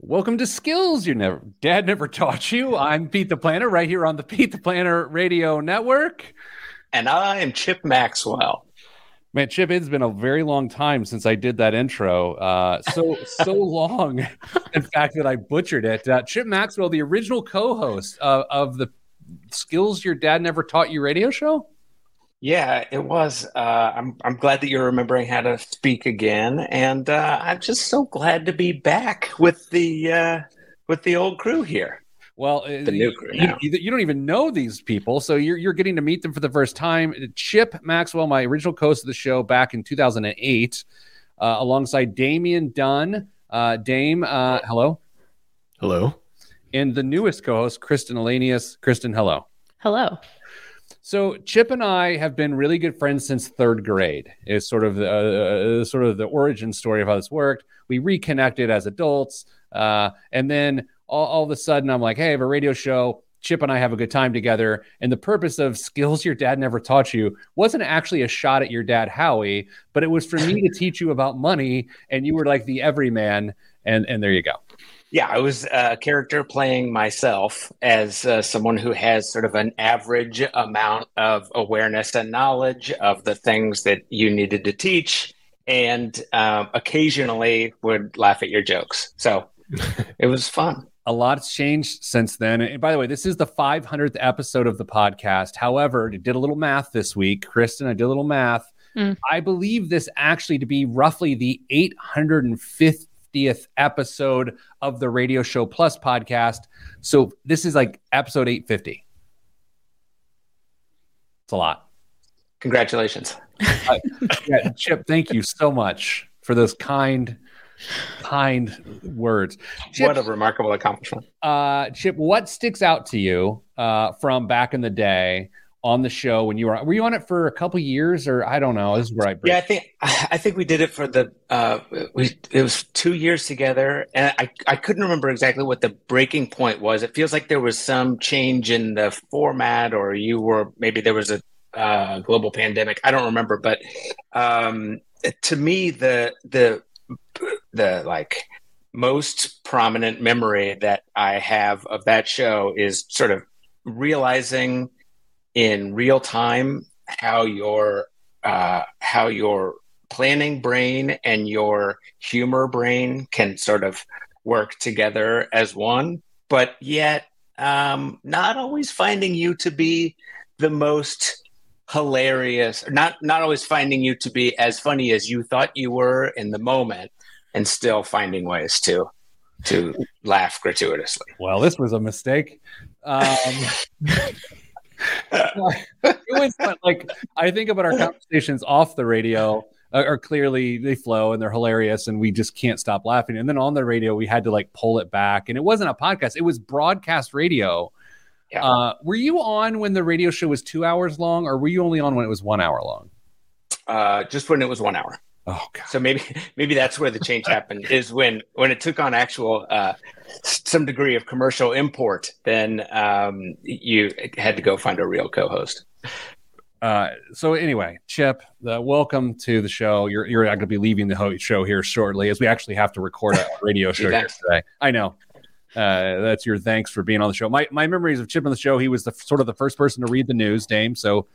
Welcome to Skills You Never Dad Never Taught You. I'm Pete the Planner right here on the Pete the Planner Radio Network. And I am Chip Maxwell. Man, Chip, it's been a very long time since I did that intro. Uh, so so long, in fact, that I butchered it. Uh, Chip Maxwell, the original co-host of, of the Skills Your Dad Never Taught You radio show. Yeah, it was. Uh, I'm I'm glad that you're remembering how to speak again, and uh, I'm just so glad to be back with the uh, with the old crew here. Well, uh, the new crew you, you, don't even know these people, so you're you're getting to meet them for the first time. Chip Maxwell, my original co host of the show back in 2008, uh, alongside Damian Dunn. Uh, Dame, hello, hello, and the newest co-host, Kristen Elanius. Kristen, hello, hello. So Chip and I have been really good friends since third grade. Is sort of the uh, uh, sort of the origin story of how this worked. We reconnected as adults, uh, and then all, all of a sudden, I'm like, "Hey, I have a radio show." Chip and I have a good time together. And the purpose of skills your dad never taught you wasn't actually a shot at your dad, Howie, but it was for me to teach you about money. And you were like the everyman. And, and there you go. Yeah, I was a character playing myself as uh, someone who has sort of an average amount of awareness and knowledge of the things that you needed to teach, and um, occasionally would laugh at your jokes. So it was fun. A lot's changed since then. And by the way, this is the 500th episode of the podcast. However, I did a little math this week. Kristen, I did a little math. Mm. I believe this actually to be roughly the 850th 50th episode of the Radio Show Plus podcast. So this is like episode 850. It's a lot. Congratulations. Uh, yeah, Chip, thank you so much for those kind, kind words. Chip, what a remarkable accomplishment. Uh, Chip, what sticks out to you uh, from back in the day on the show when you were were you on it for a couple years or I don't know. This is where I yeah I think I think we did it for the uh, we it was two years together and I I couldn't remember exactly what the breaking point was. It feels like there was some change in the format or you were maybe there was a uh, global pandemic. I don't remember, but um, to me the the the like most prominent memory that I have of that show is sort of realizing in real time how your uh, how your planning brain and your humor brain can sort of work together as one, but yet um, not always finding you to be the most hilarious, not not always finding you to be as funny as you thought you were in the moment, and still finding ways to to laugh gratuitously. Well, this was a mistake. Um, it was like I think about our conversations off the radio uh, are clearly they flow and they're hilarious and we just can't stop laughing. And then on the radio we had to like pull it back, and it wasn't a podcast; it was broadcast radio. Yeah. Uh, were you on when the radio show was two hours long, or were you only on when it was one hour long? Uh, just when it was one hour. Oh, God. So maybe maybe that's where the change happened is when when it took on actual uh, some degree of commercial import. Then um, you had to go find a real co-host. Uh, so anyway, Chip, the, welcome to the show. You're you're going to be leaving the show here shortly, as we actually have to record a radio show here today. I know. Uh, that's your thanks for being on the show. My my memories of Chip on the show. He was the sort of the first person to read the news, Dame. So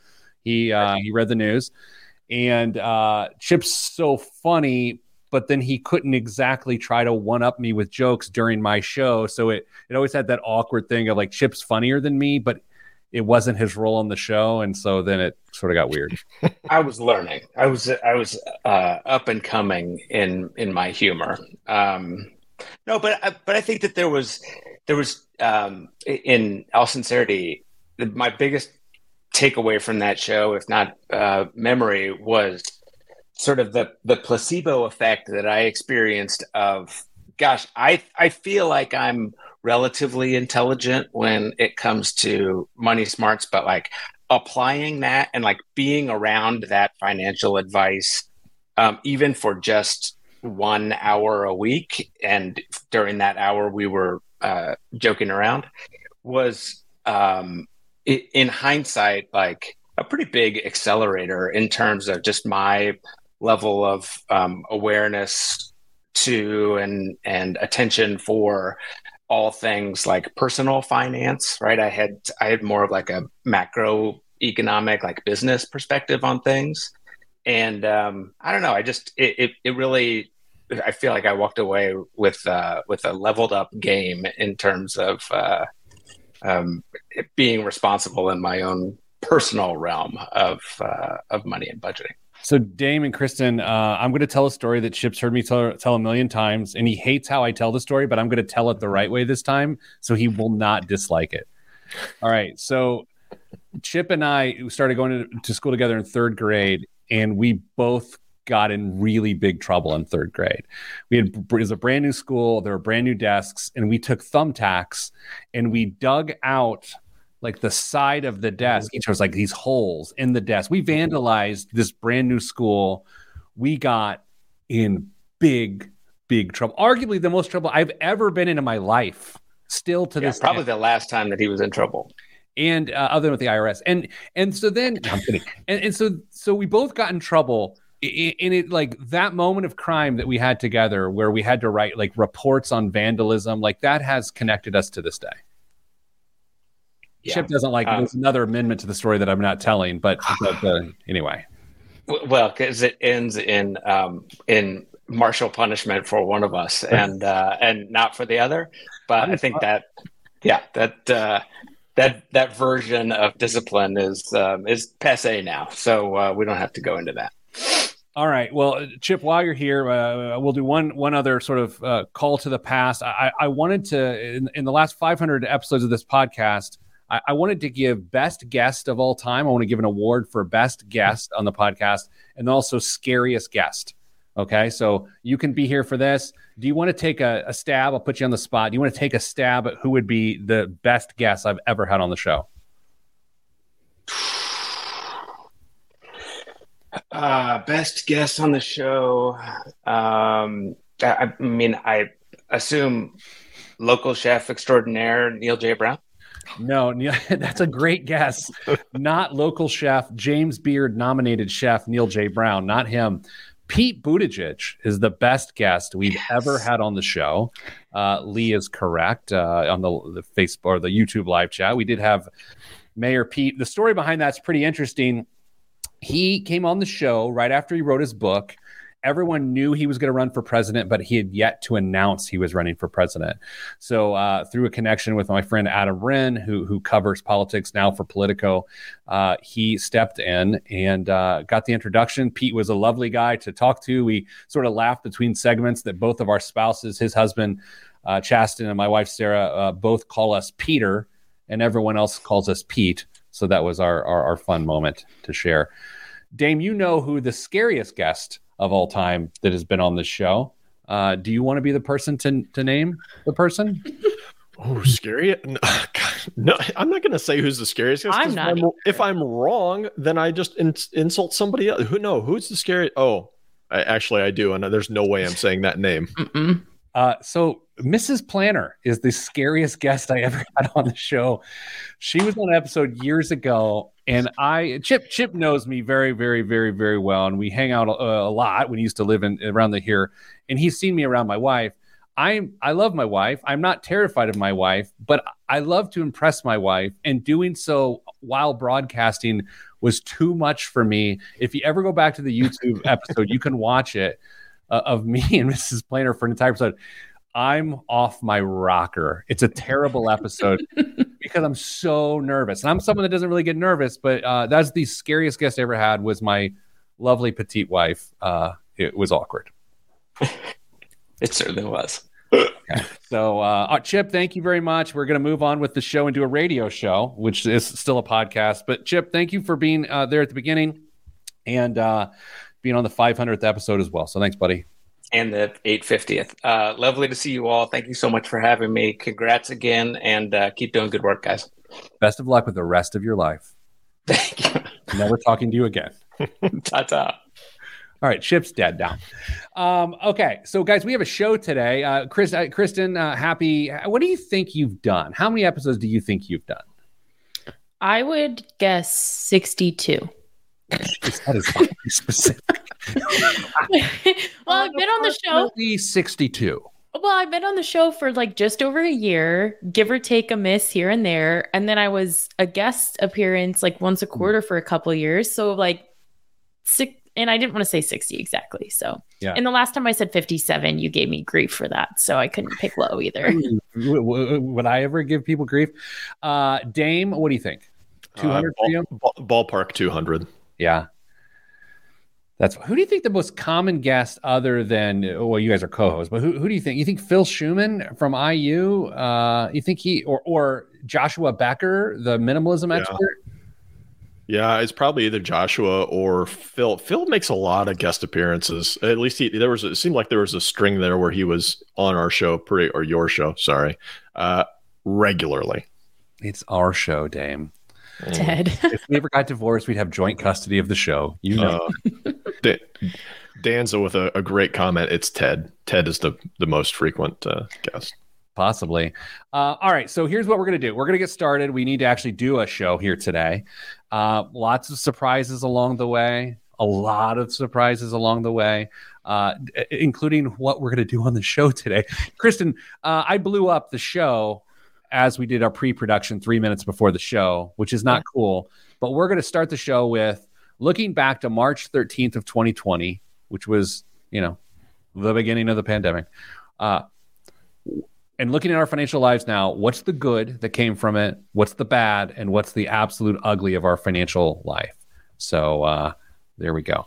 he uh, he read the news and uh, Chip's so funny, but then he couldn't exactly try to one up me with jokes during my show. So it it always had that awkward thing of like Chip's funnier than me, but it wasn't his role on the show, and so then it sort of got weird. I was learning. I was I was uh, up and coming in in my humor. Um, no, but I, but I think that there was there was um, in all sincerity, my biggest takeaway from that show, if not uh, memory, was sort of the the placebo effect that I experienced of gosh, I I feel like I'm relatively intelligent when it comes to money smarts, but like applying that and like being around that financial advice, um, even for just one hour a week, and during that hour we were uh, joking around, was um, in hindsight, like a pretty big accelerator in terms of just my level of um, awareness to and and attention for all things like personal finance, right? I had I had more of like a macroeconomic, like business perspective on things, and um, I don't know. I just it, it, it really I feel like I walked away with uh, with a leveled up game in terms of uh, um, being responsible in my own personal realm of uh, of money and budgeting. So, Dame and Kristen, uh, I'm going to tell a story that Chip's heard me tell, tell a million times, and he hates how I tell the story, but I'm going to tell it the right way this time, so he will not dislike it. All right. So, Chip and I started going to, to school together in third grade, and we both got in really big trouble in third grade. We had it was a brand new school, there were brand new desks, and we took thumbtacks and we dug out like the side of the desk. Each was like these holes in the desk. We vandalized this brand new school. We got in big, big trouble. Arguably the most trouble I've ever been in in my life. Still to yeah, this, probably day. the last time that he was in trouble. And uh, other than with the IRS, and and so then And, and so so we both got in trouble in it like that moment of crime that we had together where we had to write like reports on vandalism like that has connected us to this day. Yeah. chip doesn't like um, there's another amendment to the story that i'm not telling but, but uh, anyway. Well because it ends in um, in martial punishment for one of us and uh, and not for the other. But i think that yeah that uh, that that version of discipline is um, is passe now. So uh, we don't have to go into that all right. Well, Chip, while you're here, uh, we'll do one one other sort of uh, call to the past. I, I wanted to in, in, the last 500 episodes of this podcast, I, I, wanted to give best guest of all time. I want to give an award for best guest on the podcast, and also scariest guest. Okay, so you can be here for this. Do you want to take a, a stab? I'll put you on the spot. Do you want to take a stab at who would be the best guest I've ever had on the show? Uh, best guest on the show. Um, I, I mean, I assume local chef extraordinaire Neal J. Brown. No, Neal, that's a great guess. not local chef, James Beard nominated chef Neal J. Brown, not him. Pete Buttigieg is the best guest we've yes. ever had on the show. Uh, Lee is correct uh, on the, the Facebook or the YouTube live chat. We did have Mayor Pete. The story behind that's pretty interesting he came on the show right after he wrote his book. Everyone knew he was going to run for president, but he had yet to announce he was running for president. So, uh, through a connection with my friend Adam Wren, who who covers politics now for Politico, uh, he stepped in and uh, got the introduction. Pete was a lovely guy to talk to. We sort of laughed between segments that both of our spouses, his husband uh, Chasten and my wife Sarah, uh, both call us Peter, and everyone else calls us Pete. So that was our, our, our fun moment to share. Dame, you know who the scariest guest of all time that has been on this show. Uh, do you want to be the person to, to name the person? Oh, scary! No, no I'm not going to say who's the scariest. I'm not. If I'm, if I'm, wrong, then I just in, insult somebody else. Who? No, who's the scariest? Oh, I, actually, I do, and there's no way I'm saying that name. Uh, so Mrs. Planner is the scariest guest I ever had on the show. She was on an episode years ago, and I Chip Chip knows me very, very, very, very well, and we hang out a, a lot when he used to live in around the here, and he's seen me around my wife. I I love my wife. I'm not terrified of my wife, but I love to impress my wife, and doing so while broadcasting was too much for me. If you ever go back to the YouTube episode, you can watch it uh, of me and Mrs. Planner for an entire episode. I'm off my rocker. It's a terrible episode because I'm so nervous. And I'm someone that doesn't really get nervous, but uh, that's the scariest guest I ever had was my lovely petite wife. Uh, it was awkward. it certainly was. okay. So, uh, uh, Chip, thank you very much. We're going to move on with the show and do a radio show, which is still a podcast. But, Chip, thank you for being uh, there at the beginning and uh, being on the 500th episode as well. So, thanks, buddy and the 850th. Uh, lovely to see you all. Thank you so much for having me. Congrats again, and uh, keep doing good work, guys. Best of luck with the rest of your life. Thank you. Never talking to you again. ta ta. All right, Chip's dead now. Um, okay, so guys, we have a show today. Uh, Chris, uh, Kristen, uh, happy. What do you think you've done? How many episodes do you think you've done? I would guess sixty-two. that is specific. well, I've been on the show. 62. Well, I've been on the show for like just over a year, give or take a miss here and there. And then I was a guest appearance like once a quarter for a couple years. So like six and I didn't want to say 60 exactly. So Yeah. And the last time I said 57, you gave me grief for that. So I couldn't pick low either. W- w- Would I ever give people grief? Uh, Dame, what do you think? 200 Uh, for you? ball- ball- ballpark 200. Yeah. That's who do you think the most common guest other than well, you guys are co-hosts, but who, who do you think? You think Phil Schumann from IU? Uh, you think he or or Joshua Becker, the minimalism Yeah. expert? Yeah, it's probably either Joshua or Phil. Phil makes a lot of guest appearances. At least he there was it seemed like there was a string there where he was on our show pretty or your show, sorry, uh, regularly. It's our show, Dame. Ted. If we ever got divorced, we'd have joint custody of the show. You know. Uh, Da- Danza with a, a great comment. It's Ted. Ted is the the most frequent uh, guest. Possibly. Uh, all right. So here's what we're going to do. We're going to get started. We need to actually do a show here today. Uh, lots of surprises along the way. A lot of surprises along the way, uh, including what we're going to do on the show today. Kristen, uh, I blew up the show as we did our pre-production three minutes before the show, which is not cool. But we're going to start the show with looking back to March 13th of 2020, which was, you know, the beginning of the pandemic. Uh, and looking at our financial lives now, what's the good that came from it? What's the bad? And what's the absolute ugly of our financial life? So uh, there we go.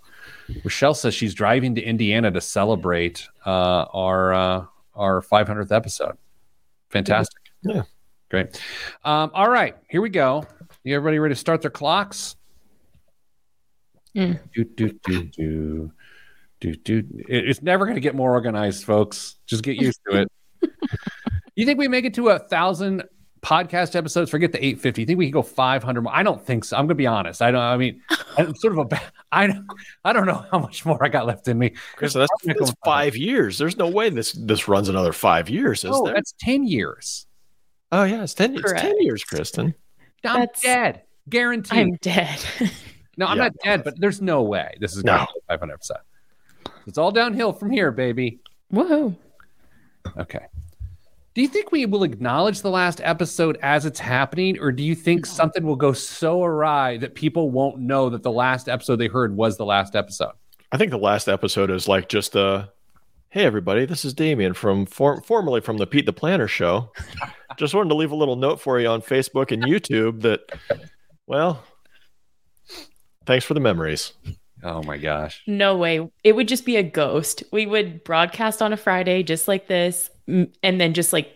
Rochelle says she's driving to Indiana to celebrate uh, our uh, our 500th episode. Fantastic. Yeah. Great. Um, all right, here we go. You everybody ready to start their clocks? Mm. Do, do, do, do. Do, do. It- It's never going to get more organized, folks. Just get used to it. you think we make it to a thousand podcast episodes? Forget the 850. You think we can go 500 more? I don't think so. I'm going to be honest. I don't, I mean, I'm sort of a, bad, I, don't- I don't know how much more I got left in me. Chris, that's, that's five years. There's no way this this runs another five years, is Oh, there? that's 10 years. Oh yeah, it's ten. It's ten years, Kristen. I'm That's- dead. Guaranteed. I'm dead. no, I'm Yeah. not dead, but there's no way this is going No. to be 500 episode. It's all downhill from here, baby. Whoa. Okay. Do you think we will acknowledge the last episode as it's happening, or do you think something will go so awry that people won't know that the last episode they heard was the last episode? I think the last episode is like just a, hey everybody, this is Damien from for, formerly from the Pete the Planner show. just wanted to leave a little note for you on Facebook and YouTube that, well, thanks for the memories. Oh my gosh. No way. It would just be a ghost. We would broadcast on a Friday just like this, and then just like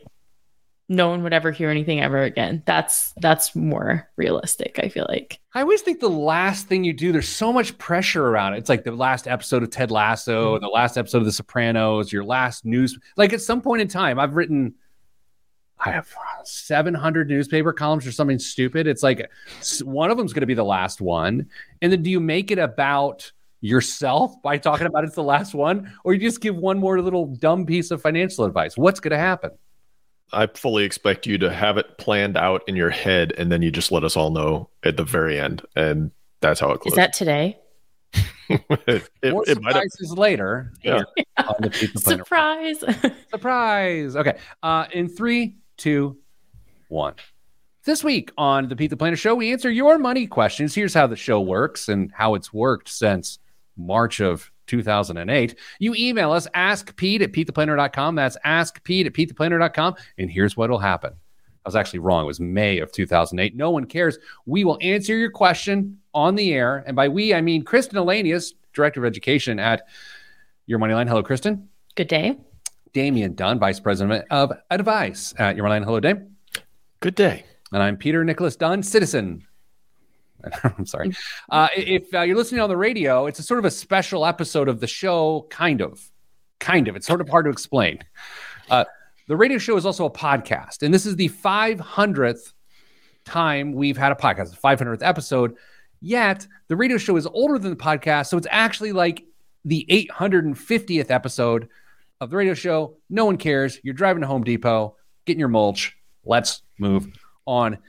no one would ever hear anything ever again. That's that's more realistic. I feel like. I always think the last thing you do, there's so much pressure around it. It's like the last episode of Ted Lasso, the last episode of The Sopranos, your last news. Like at some point in time, I've written, I have 700 newspaper columns or something stupid. It's like one of them's going to be the last one. And then do you make it about yourself by talking about it's the last one? Or you just give one more little dumb piece of financial advice? What's going to happen? I fully expect you to have it planned out in your head, and then you just let us all know at the very end, and that's how it Is closes. Is that today? it, it, More it might have, surprises later. Yeah. on the Surprise. Surprise. Okay. Uh, in three, two, one. This week on the Pete the Planner Show, we answer your money questions. Here's how the show works and how it's worked since March of 2008. You email us, askpete at petetheplanner.com. That's askpete at petetheplanner.com. And here's what'll happen. I was actually wrong. It was May of 2008. No one cares. We will answer your question on the air. And by we, I mean Kristen Elanius, Director of Education at Your Moneyline. Hello, Kristen. Good day. Damian Dunn, Vice President of Advice at Your Moneyline. Hello, Dame. good day. And I'm Peter Nicholas Dunn, citizen. I'm sorry. Uh, if uh, you're listening on the radio, it's a sort of a special episode of the show, kind of. Kind of. It's sort of hard to explain. Uh, the radio show is also a podcast, and this is the 500th time we've had a podcast, the 500th episode. Yet the radio show is older than the podcast, so it's actually like the 850th episode of the radio show. No one cares. You're driving to Home Depot, getting your mulch. Let's move on.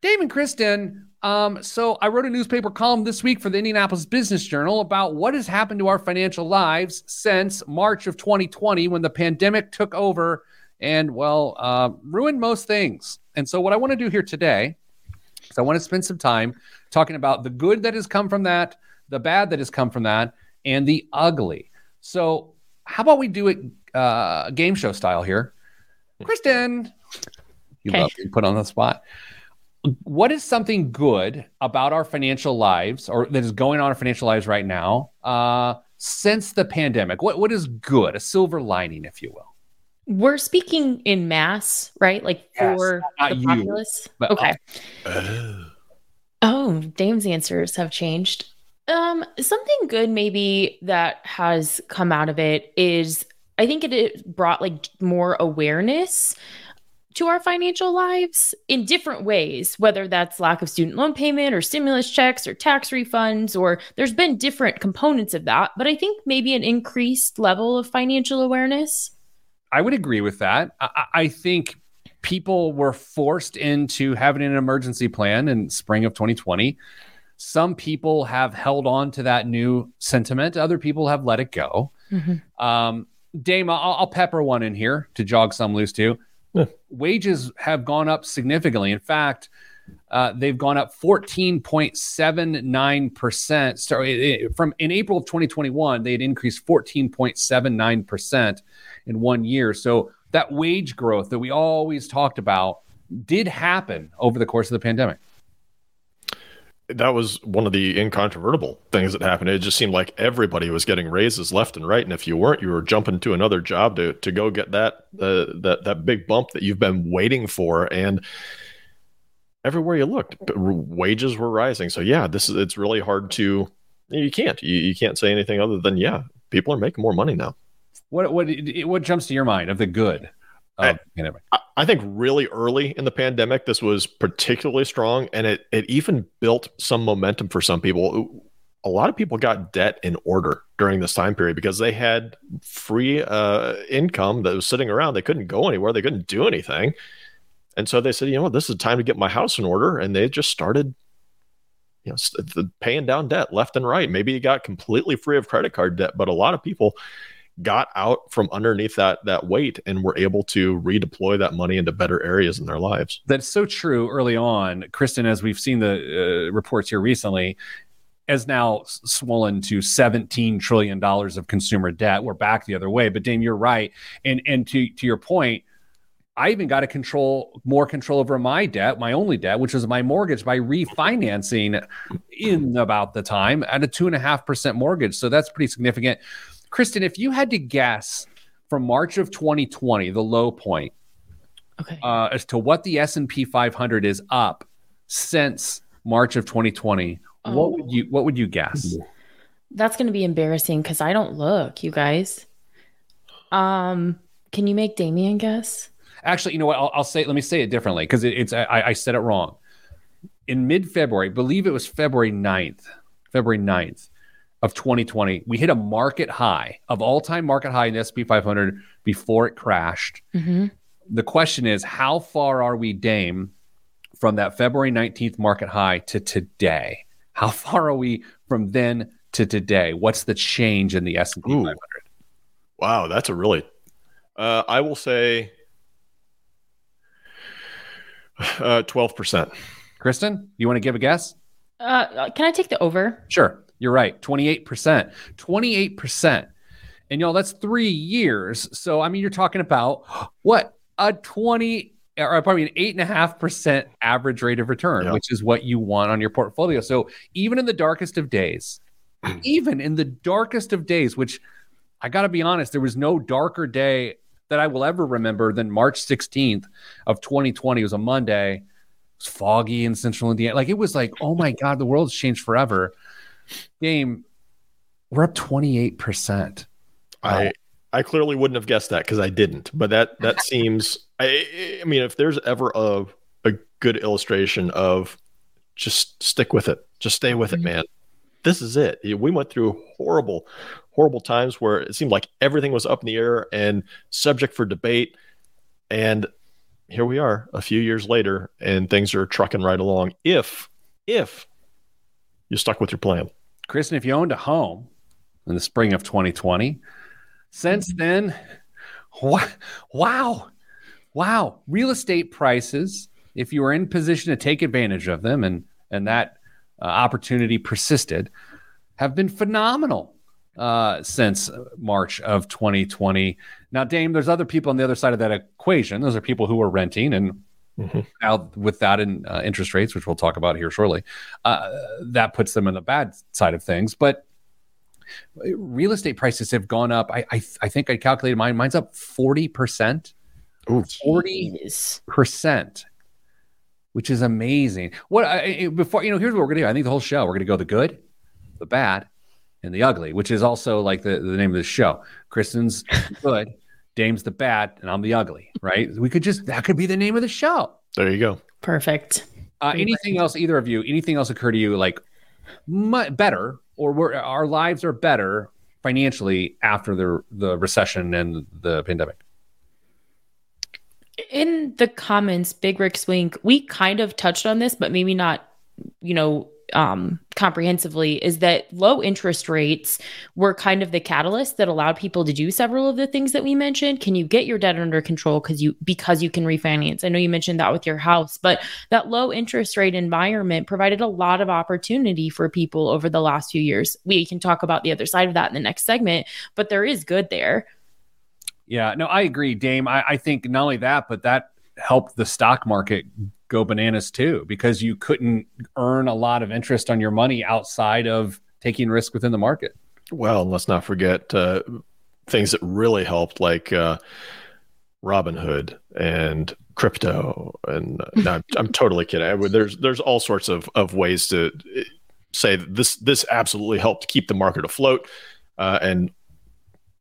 Dave and Kristen, um, so I wrote a newspaper column this week for the Indianapolis Business Journal about what has happened to our financial lives since March of 2020 when the pandemic took over and, well, uh, ruined most things. And so, what I want to do here today is I want to spend some time talking about the good that has come from that, the bad that has come from that, and the ugly. So, how about we do it uh, game show style here? Kristen, you Okay. love being put on the spot. What is something good about our financial lives, or that is going on in our financial lives right now, uh, since the pandemic? What what is good? A silver lining, if you will. We're speaking in mass, right? Like Yes, for not the you, populace. but okay. Oh. Oh, Dame's answers have changed. Um, something good maybe that has come out of it is I think it, brought like more awareness to our financial lives in different ways, whether that's lack of student loan payment or stimulus checks or tax refunds, or there's been different components of that. But I think maybe an increased level of financial awareness. I would agree with that. I I think people were forced into having an emergency plan in spring of 2020. Some people have held on to that new sentiment. Other people have let it go. Um, Dame, I'll, I'll pepper one in here to jog some loose too. Yeah. Wages have gone up significantly. In fact, uh, they've gone up 14.79%. So it- it- from in April of 2021, they had increased 14.79% in one year. So that wage growth that we always talked about did happen over the course of the pandemic. That was one of the incontrovertible things that happened. It just seemed like everybody was getting raises left and right, and if you weren't, you were jumping to another job to to go get that uh, that that big bump that you've been waiting for. And everywhere you looked, wages were rising. So yeah, this is it's really hard to you can't you, you can't say anything other than yeah, people are making more money now. What what what jumps to your mind of the good I- pandemic? I- I think really early in the pandemic, this was particularly strong, and it it even built some momentum for some people. A lot of people got debt in order during this time period because they had free uh, income that was sitting around. They couldn't go anywhere. They couldn't do anything, and so they said, you know what, this is the time to get my house in order, and they just started. You know, st- paying down debt left and right. Maybe you got completely free of credit card debt, but a lot of people got out from underneath that that weight and were able to redeploy that money into better areas in their lives. That's so true early on. Kristen, as we've seen the uh, reports here recently, has now swollen to $17 trillion of consumer debt. We're back the other way. But Dame, you're right. And and to, to your point, I even got to control more control over my debt, my only debt, which was my mortgage by refinancing in about the time at a two and a half percent mortgage. So that's pretty significant. Kristen, if you had to guess from March of 2020, the low point, Okay. uh, as to what the S and P 500 is up since March of 2020. Oh. What would you What would you guess? That's going to be embarrassing because I don't look, you guys. Um, can you make Damien guess? Actually, you know what? I'll, I'll say. Let me say it differently because it, it's I, I said it wrong. In mid February, believe it was February 9th, February 9th of 2020, we hit a market high of all time market high in the SP 500 before it crashed. Mm-hmm. The question is, how far are we, Dame, from that February 19th market high to today? How far are we from then to today? What's the change in the S&P Ooh. 500? Wow, that's a really. Uh, I will say uh, twelve percent. Kristen, you want to give a guess? Uh, can I take the over? Sure. You're right. 28%. 28%. And y'all, that's three years. So, I mean, you're talking about what? A 20 or probably an eight and a half percent average rate of return, Yeah. which is what you want on your portfolio. So, even in the darkest of days, even in the darkest of days, which I got to be honest, there was no darker day that I will ever remember than March 16th of 2020. It was a Monday. It was foggy in central Indiana. Like it was like, oh my God, the world's changed forever. Game, we're up 28%. I I clearly wouldn't have guessed that because I didn't. But that that seems. I I mean, if there's ever a a good illustration of just stick with it, just stay with it, Mhm. man. This is it. We went through horrible, horrible times where it seemed like everything was up in the air and subject for debate, and here we are a few years later and things are trucking right along if if you stuck with your plan Kristen, if you owned a home in the spring of 2020, since then, wha- wow, wow, real estate prices, if you were in position to take advantage of them and and that uh, opportunity persisted, have been phenomenal uh, since March of 2020. Now, Dame, there's other people on the other side of that equation. Those are people who are renting and Mhm. now with that in uh, interest rates, which we'll talk about here shortly, uh, that puts them in the bad side of things. But real estate prices have gone up. I I, I think I calculated mine. Mine's up forty percent. Forty percent, which is amazing. What I, I- before you know? Here's what we're gonna do. I think the whole show we're gonna go the good, the bad, and the ugly, which is also like the, the name of the show. Kristen's good, Dame's the bad, and I'm the ugly. Right? We could just that could be the name of the show. there you go Perfect. Uh, anything else? Either of you? Anything else occur to you like mu- better, or we're, our lives are better financially after the the recession and the pandemic? in the comments, Big Rick Swink, we kind of touched on this, but maybe not, you know, um, comprehensively, is that low interest rates were kind of the catalyst that allowed people to do several of the things that we mentioned. Can you get your debt under control because you because you can refinance? I know you mentioned that with your house, but that low interest rate environment provided a lot of opportunity for people over the last few years. We can talk about the other side of that in the next segment, but there is good there. Yeah, no, I agree, Dame. I, I think not only that, but that helped the stock market go bananas too, because you couldn't earn a lot of interest on your money outside of taking risk within the market. well let's not forget uh, things that really helped like uh, robinhood and crypto and uh, no, I'm, I'm totally kidding I there's there's all sorts of, of ways to uh, say that this this absolutely helped keep the market afloat uh, and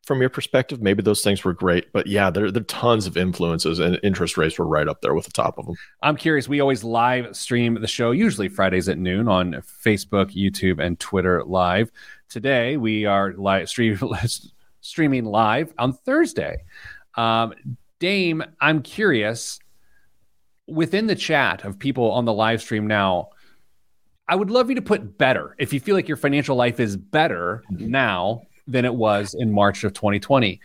from your perspective maybe those things were great but yeah there, there are tons of influences and interest rates were right up there with the top of them I'm curious. We always live stream the show, usually Fridays at noon on Facebook, YouTube, and Twitter live. Today we are live stream, streaming live on Thursday. Um, Dame, I'm curious. Within the chat of people on the live stream now, I would love you to put better. If you feel like your financial life is better now than it was in March of 2020.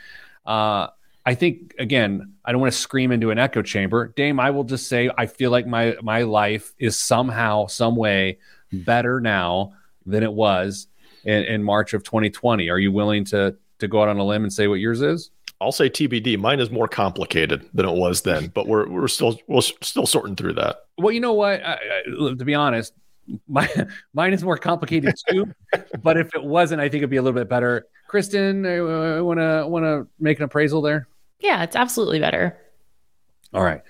Uh, I think again, I don't want to scream into an echo chamber. Dame, I will just say I feel like my my life is somehow, some way better now than it was in, in March of 2020. Are you willing to to go out on a limb and say what yours is? I'll say TBD. Mine is more complicated than it was then, but we're we're still we're still sorting through that. Well, you know what? I, I, to be honest, my, mine is more complicated too. but if it wasn't, I think it'd be a little bit better. Kristen, uh, I want to want to make an appraisal there? Yeah, it's absolutely better. All right.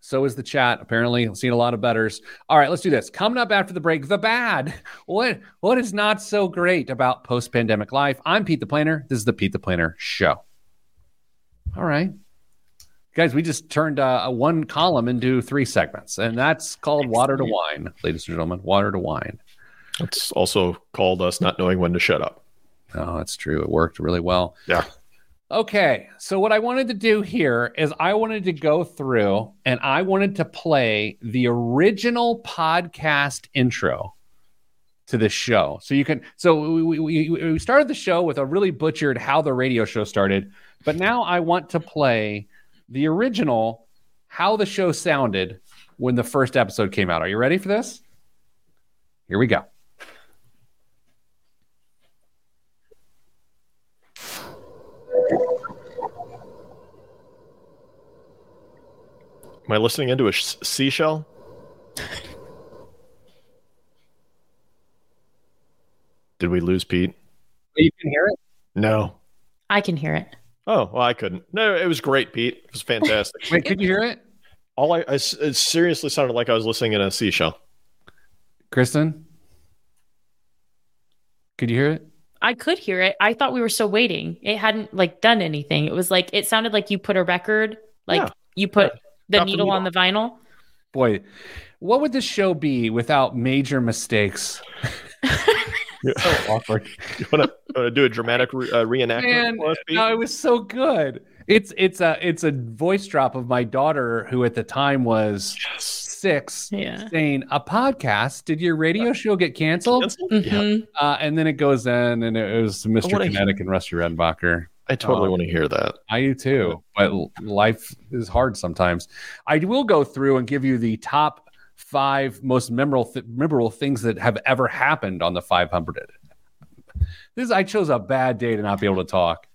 So is the chat. Apparently, seen a lot of betters. All right, let's do this. Coming up after the break, the bad. What what is not so great about post pandemic life? I'm Pete the Planner. This is the Pete the Planner Show. All right, guys, we just turned uh, a one column into three segments, and that's called Water to Wine, ladies and gentlemen. Water to Wine. It's also called us not knowing when to shut up. Oh, that's true. It worked really well. Yeah. Okay. So, what I wanted to do here is I wanted to go through and I wanted to play the original podcast intro to this show. So, you can, so we, we, we started the show with a really butchered how the radio show started, but now I want to play the original how the show sounded when the first episode came out. Are you ready for this? Here we go. Am I listening into a sh- seashell? Did we lose Pete? You can hear it. No. I can hear it. Oh, well, I couldn't. No, it was great, Pete. It was fantastic. Wait, could you hear it? All I—it seriously sounded like I was listening in a seashell. Kristen? Could you hear it? I could hear it. I thought we were still waiting. It hadn't like done anything. It was like it sounded like you put a record, like Yeah. you put the Drop the needle needle. on the vinyl. Boy, what would this show be without major mistakes? so awkward. You want to do a dramatic re- uh, reenactment Man, for us, Pete? no, it was so good. It's it's a it's a voice drop of my daughter who at the time was six Yeah. saying a podcast. Did your radio show get canceled? Cancel? Yeah, Mhm. Uh, and then it goes in, and it was Mr. wanna Kinetic and Rusty Redenbacher. I totally Oh. want to hear that. I do too, but life is hard sometimes. I will go through and give you the top five most memorable th- memorable things that have ever happened on the 500. This I chose a bad day to not be able to talk.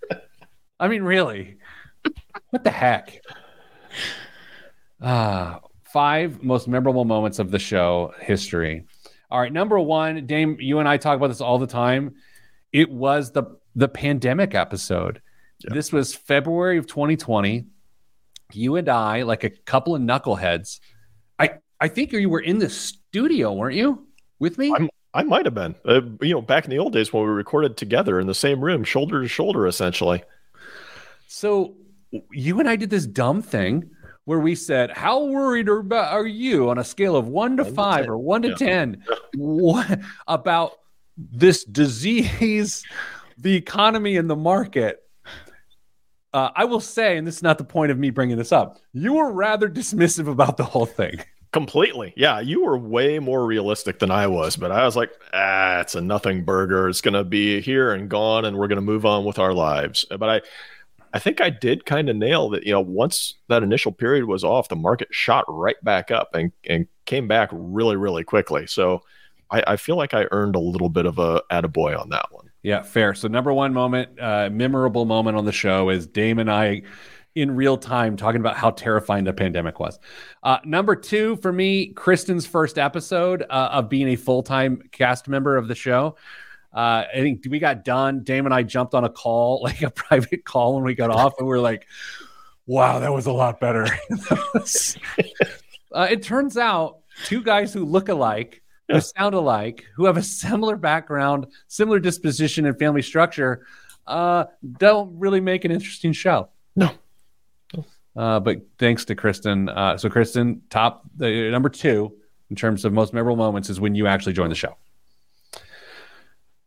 I mean, really, what the heck? Ah, five most memorable moments of the show history. All right, number one, Dame, you and I talk about this all the time. It was the the pandemic episode. Yeah. This was February of 2020. You and I, like a couple of knuckleheads, I think you were in the studio, weren't you, with me? I'm- I might have been, uh, you know, back in the old days when we recorded together in the same room, shoulder to shoulder, essentially. So you and I did this dumb thing where we said, "How worried are, are you on a scale of one to One five 10. or one to Yeah. ten what, about this disease, the economy, and the market?" Uh, I will say, and this is not the point of me bringing this up, you were rather dismissive about the whole thing. Completely. Yeah, you were way more realistic than I was, but I was like, ah, it's a nothing burger. It's going to be here and gone, and we're going to move on with our lives. But I, I think I did kind of nail that. You know, once that initial period was off, the market shot right back up and, and came back really, really quickly. So I, I feel like I earned a little bit of a attaboy on that one. Yeah, fair. So number one moment, uh, memorable moment on the show is Dame and I in real time talking about how terrifying the pandemic was. Uh, number two for me, Kristen's first episode uh, of being a full time cast member of the show. Uh, I think we got done. Dame and I jumped on a call, like a private call, when we got off, and we are like, "Wow, that was a lot better." uh, it turns out two guys who look alike who sound alike, who have a similar background, similar disposition and family structure, uh, don't really make an interesting show. Uh, but thanks to Kristen. Uh, so Kristen, top the number two in terms of most memorable moments is when you actually joined the show.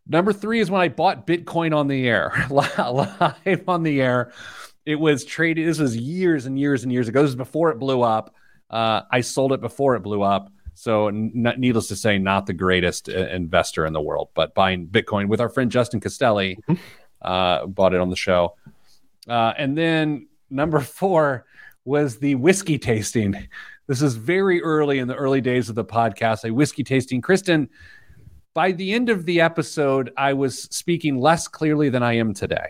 Number three is when I bought Bitcoin on the air, live on the air. It was traded. This was years and years and years ago. This was before it blew up. Uh, I sold it before it blew up. So, n- needless to say, not the greatest uh, investor in the world, but buying Bitcoin with our friend Justin Castelli, uh, bought it on the show. Uh, and then number four was the whiskey tasting. This is very early in the early days of the podcast, a whiskey tasting. Kristen, by the end of the episode, I was speaking less clearly than I am today.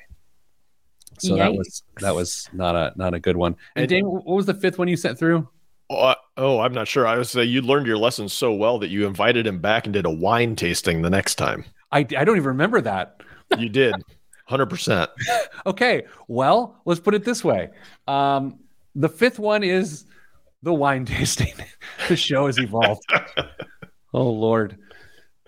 So that was that was not a not a good one. And And- Dane, what was the fifth one you sent through? Oh, I- oh, I'm not sure. I would say you learned your lesson so well that you invited him back and did a wine tasting the next time. I, I don't even remember that. You did. 100%. Okay, well, let's put it this way. Um, the fifth one is the wine tasting. the show has evolved. oh Lord.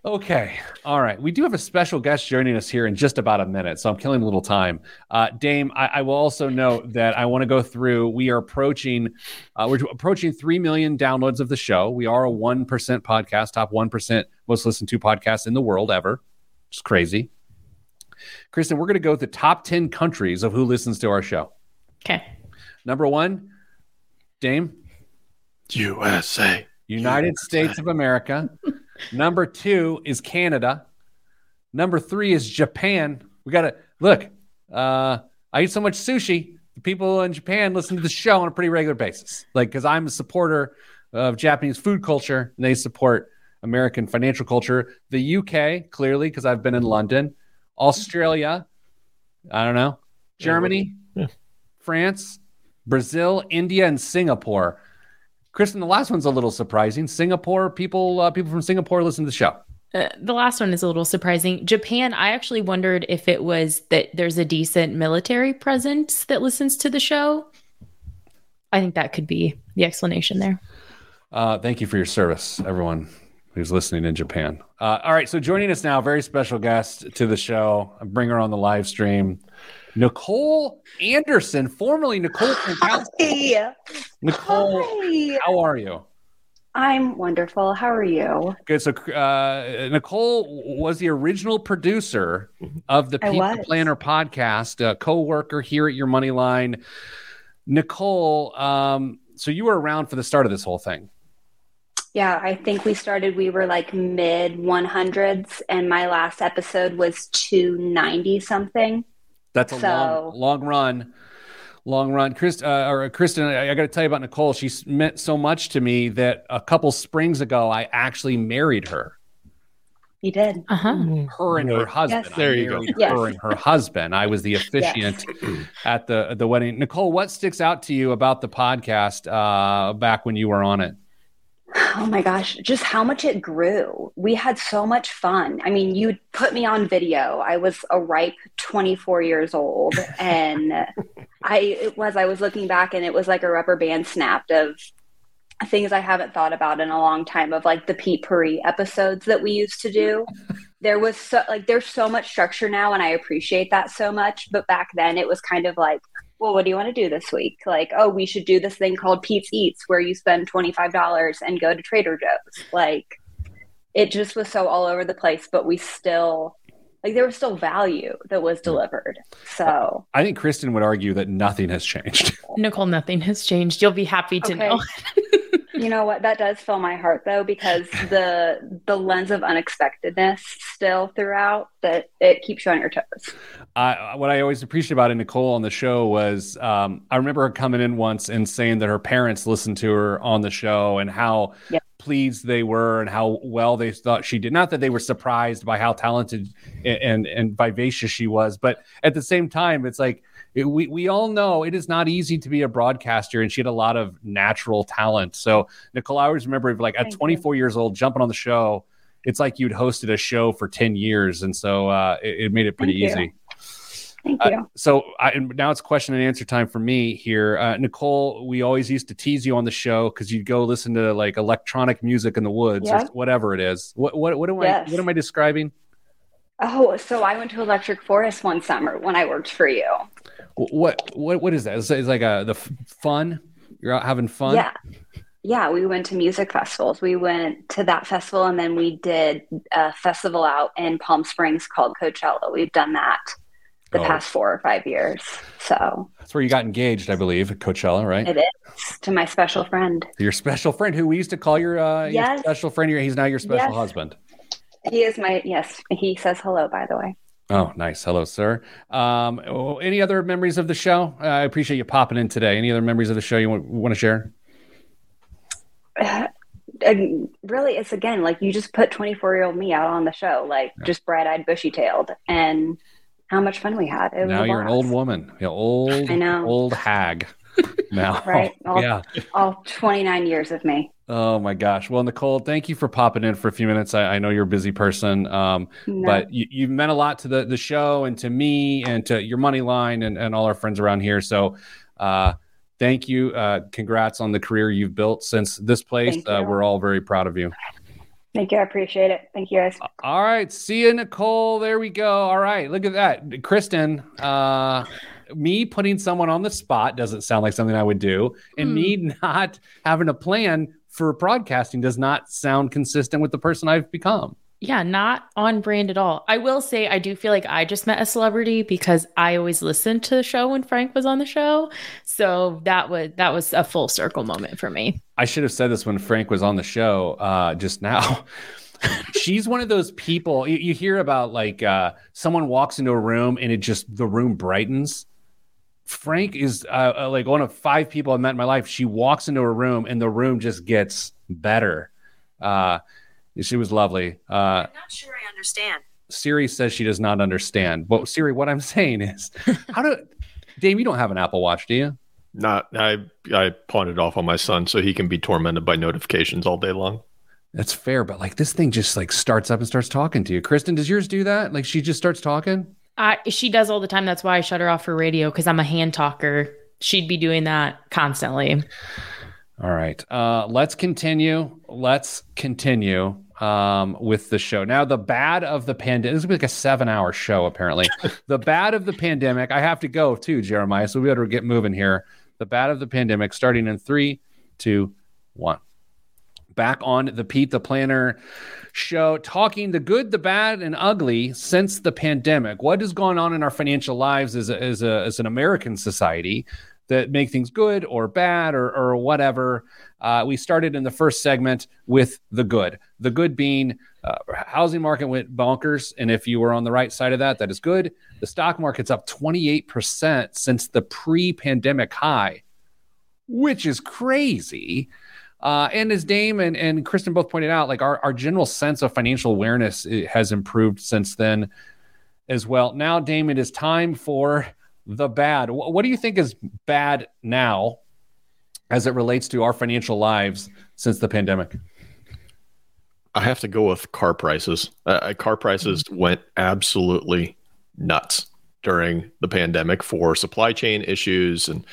Okay. All right. We do have a special guest joining us here in just about a minute, so I'm killing a little time. Uh, Dame, I, I will also note that I want to go through. We are approaching, uh, we're approaching three million downloads of the show. We are a one percent podcast, top one percent most listened to podcast in the world ever. It's crazy. Kristen, we're going to go with the top 10 countries of who listens to our show. Okay. Number one, Dame, USA. United States of America. Number two is Canada. Number three is Japan. We got to look. Uh, I eat so much sushi. The people in Japan listen to the show on a pretty regular basis. Like, because I'm a supporter of Japanese food culture and they support American financial culture. The UK, clearly, because I've been in London. Australia, I don't know. Germany, Yeah. France, Brazil, India, and Singapore. Kristen, the last one's a little surprising. Singapore people, uh, people from Singapore listen to the show. Uh, the last one is a little surprising. Japan, I actually wondered if it was that there's a decent military presence that listens to the show. I think that could be the explanation there. Uh, thank you for your service, everyone who's listening in Japan. Uh, all right, so joining us now, very special guest to the show. I bring her on the live stream, Nicole Anderson, formerly Nicole. Hi. Nicole, Hi. how are you? I'm wonderful. How are you? Good. So uh, Nicole was the original producer of the I Pete the was. Planner podcast, a co-worker here at Your Money Line. Nicole, um, so you were around for the start of this whole thing. Yeah, I think we started, we were like mid 100s, and my last episode was 290 something. That's a So- long, long run. Long run, Chris, uh, or Kristen. I, I got to tell you about Nicole. She meant so much to me that a couple springs ago, I actually married her. You did. Uh huh. Her and her husband. Yes. There you go. married Yes. Her and her husband. I was the officiant at the the wedding. Nicole, what sticks out to you about the podcast uh, back when you were on it? Oh my gosh, just how much it grew. We had so much fun. I mean, you put me on video. I was a ripe 24 years old and I it was I was looking back and it was like a rubber band snapped of things I haven't thought about in a long time of like the Pete Puri episodes that we used to do. There was so like there's so much structure now and I appreciate that so much, but back then it was kind of like well, what do you want to do this week? Like, oh, we should do this thing called Pete's Eats where you spend $25 and go to Trader Joe's. Like, it just was so all over the place, but we still, like, there was still value that was delivered. So, I think Kristen would argue that nothing has changed. Nicole, nothing has changed. You'll be happy to Okay. know. you know what? That does fill my heart though, because the the lens of unexpectedness still throughout that it keeps you on your toes. I, what I always appreciate about Nicole on the show was um, I remember her coming in once and saying that her parents listened to her on the show and how Yep. pleased they were and how well they thought she did. Not that they were surprised by how talented and and, and vivacious she was, but at the same time, it's like it- we we all know it is not easy to be a broadcaster, and she had a lot of natural talent. So Nicole, I always remember like at Thank you. 24 years old, jumping on the show. It's like you'd hosted a show for 10 years, and so uh, it, it made it pretty Thank you. easy. Thank Uh, you. So I, now it's question and answer time for me here. Uh, Nicole, we always used to tease you on the show because you'd go listen to like electronic music in the woods or whatever it is. What what what am Yes. I what am I describing? oh, so I went to Electric Forest one summer when I worked for you. Wh- What what what is that? It's, it's like a the f- fun. You're out having fun. Yeah. Yeah, we went to music festivals. We went to that festival and then we did a festival out in Palm Springs called Coachella. We've done that the Oh. past four or five years. So That's where you got engaged, I believe, at Coachella, right? it is to my special friend. Your special friend, who we used to call your uh, your Yes. special friend. He's now your special Yes. husband. He is my, yes, he says hello, by the way. Oh, nice. Hello, sir. Um, oh, any other memories of the show? Uh, I appreciate you popping in today. Any other memories of the show you want, want to share? And really, it's again like you just put 24 year old me out on the show, like just bright eyed, bushy tailed, and how much fun we had. Now you're an old woman, you know, old, I know. old hag. Now, Right. All- yeah. All 29 years of me. Oh my gosh. Well, Nicole, thank you for popping in for a few minutes. I, I know you're a busy person, um, No. but you, you've meant a lot to the the show and to me and to your money line and, and all our friends around here. So, uh, thank you. Uh, congrats on the career you've built since this place. Uh, we're all very proud of you. Thank you. I appreciate it. Thank you guys. All right. See you, Nicole. There we go. All right. Look at that. Kristen, uh, me putting someone on the spot doesn't sound like something I would do. And Hmm. me not having a plan for broadcasting does not sound consistent with the person I've become. Yeah, not on brand at all. I will say I do feel like I just met a celebrity because I always listened to the show when Frank was on the show. So that was that was a full circle moment for me. I should have said this when Frank was on the show uh, just now. She's one of those people you, you hear about like uh, someone walks into a room and it just the room brightens. Frank is uh, uh, like one of five people I've met in my life. She walks into a room and the room just gets better. Uh, she was lovely. Uh, I'm not sure I understand. Siri says she does not understand. But Siri, what I'm saying is, how do Dave? You don't have an Apple Watch, do you? Not I I pawned it off on my son so he can be tormented by notifications all day long. That's fair, but like this thing just like starts up and starts talking to you. Kristen, does yours do that? Like she just starts talking? I she does all the time. That's why I shut her off for radio because I'm a hand talker. She'd be doing that constantly. All right. Uh, let's continue. Let's continue um, with the show. Now, the bad of the pandemic. This is be like a seven-hour show, apparently. the bad of the pandemic. I have to go too, Jeremiah. So we better get moving here. The bad of the pandemic, starting in three, two, one. Back on the Pete the Planner show, talking the good, the bad, and ugly since the pandemic. What has gone on in our financial lives as, a, as, a, as an American society that make things good or bad or, or whatever? Uh, we started in the first segment with the good. The good being uh, housing market went bonkers, and if you were on the right side of that, that is good. The stock market's up 28% since the pre-pandemic high, which is crazy. Uh, and as Dame and, and Kristen both pointed out, like our, our general sense of financial awareness has improved since then as well. Now, Dame, it is time for the bad. What do you think is bad now as it relates to our financial lives since the pandemic? I have to go with car prices. Uh, car prices went absolutely nuts during the pandemic for supply chain issues and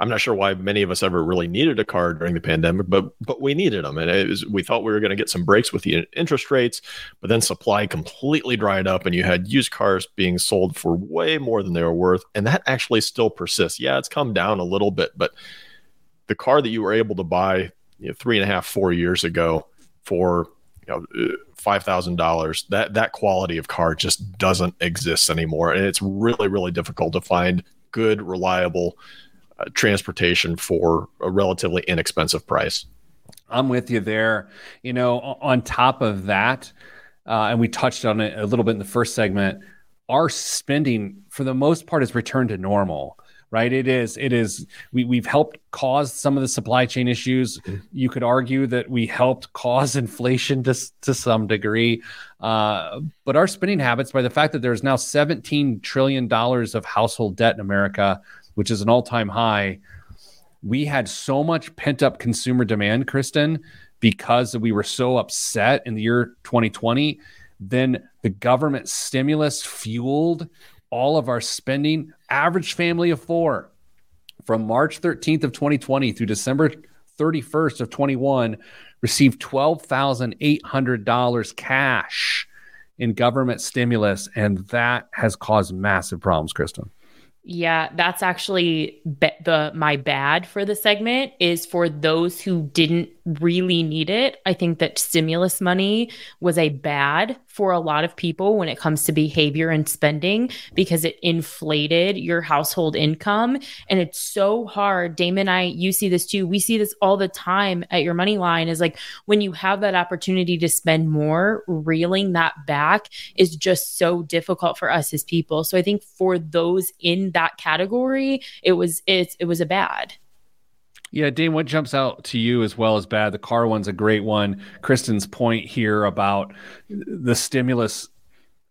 I'm not sure why many of us ever really needed a car during the pandemic, but but we needed them, and was, we thought we were going to get some breaks with the interest rates, but then supply completely dried up, and you had used cars being sold for way more than they were worth, and that actually still persists. Yeah, it's come down a little bit, but the car that you were able to buy you know, three and a half, four years ago for you know, five thousand dollars, that that quality of car just doesn't exist anymore, and it's really really difficult to find good, reliable uh, transportation for a relatively inexpensive price. I'm with you there. You know, on top of that, uh, and we touched on it a little bit in the first segment, our spending for the most part has returned to normal right it is it is we, we've helped cause some of the supply chain issues mm-hmm. you could argue that we helped cause inflation to, to some degree uh, but our spending habits by the fact that there's now 17 trillion dollars of household debt in america which is an all time high. We had so much pent up consumer demand, Kristen, because we were so upset in the year 2020. Then the government stimulus fueled all of our spending. Average family of four from March 13th of 2020 through December 31st of 21 received $12,800 cash in government stimulus. And that has caused massive problems, Kristen. Yeah, that's actually be- the my bad for the segment is for those who didn't really need it. I think that stimulus money was a bad for a lot of people when it comes to behavior and spending because it inflated your household income. And it's so hard. Damon I, you see this too. We see this all the time at your money line is like when you have that opportunity to spend more, reeling that back is just so difficult for us as people. So I think for those in that category, it was it, it was a bad. Yeah, Dame, what jumps out to you as well as bad? The car one's a great one. Kristen's point here about the stimulus.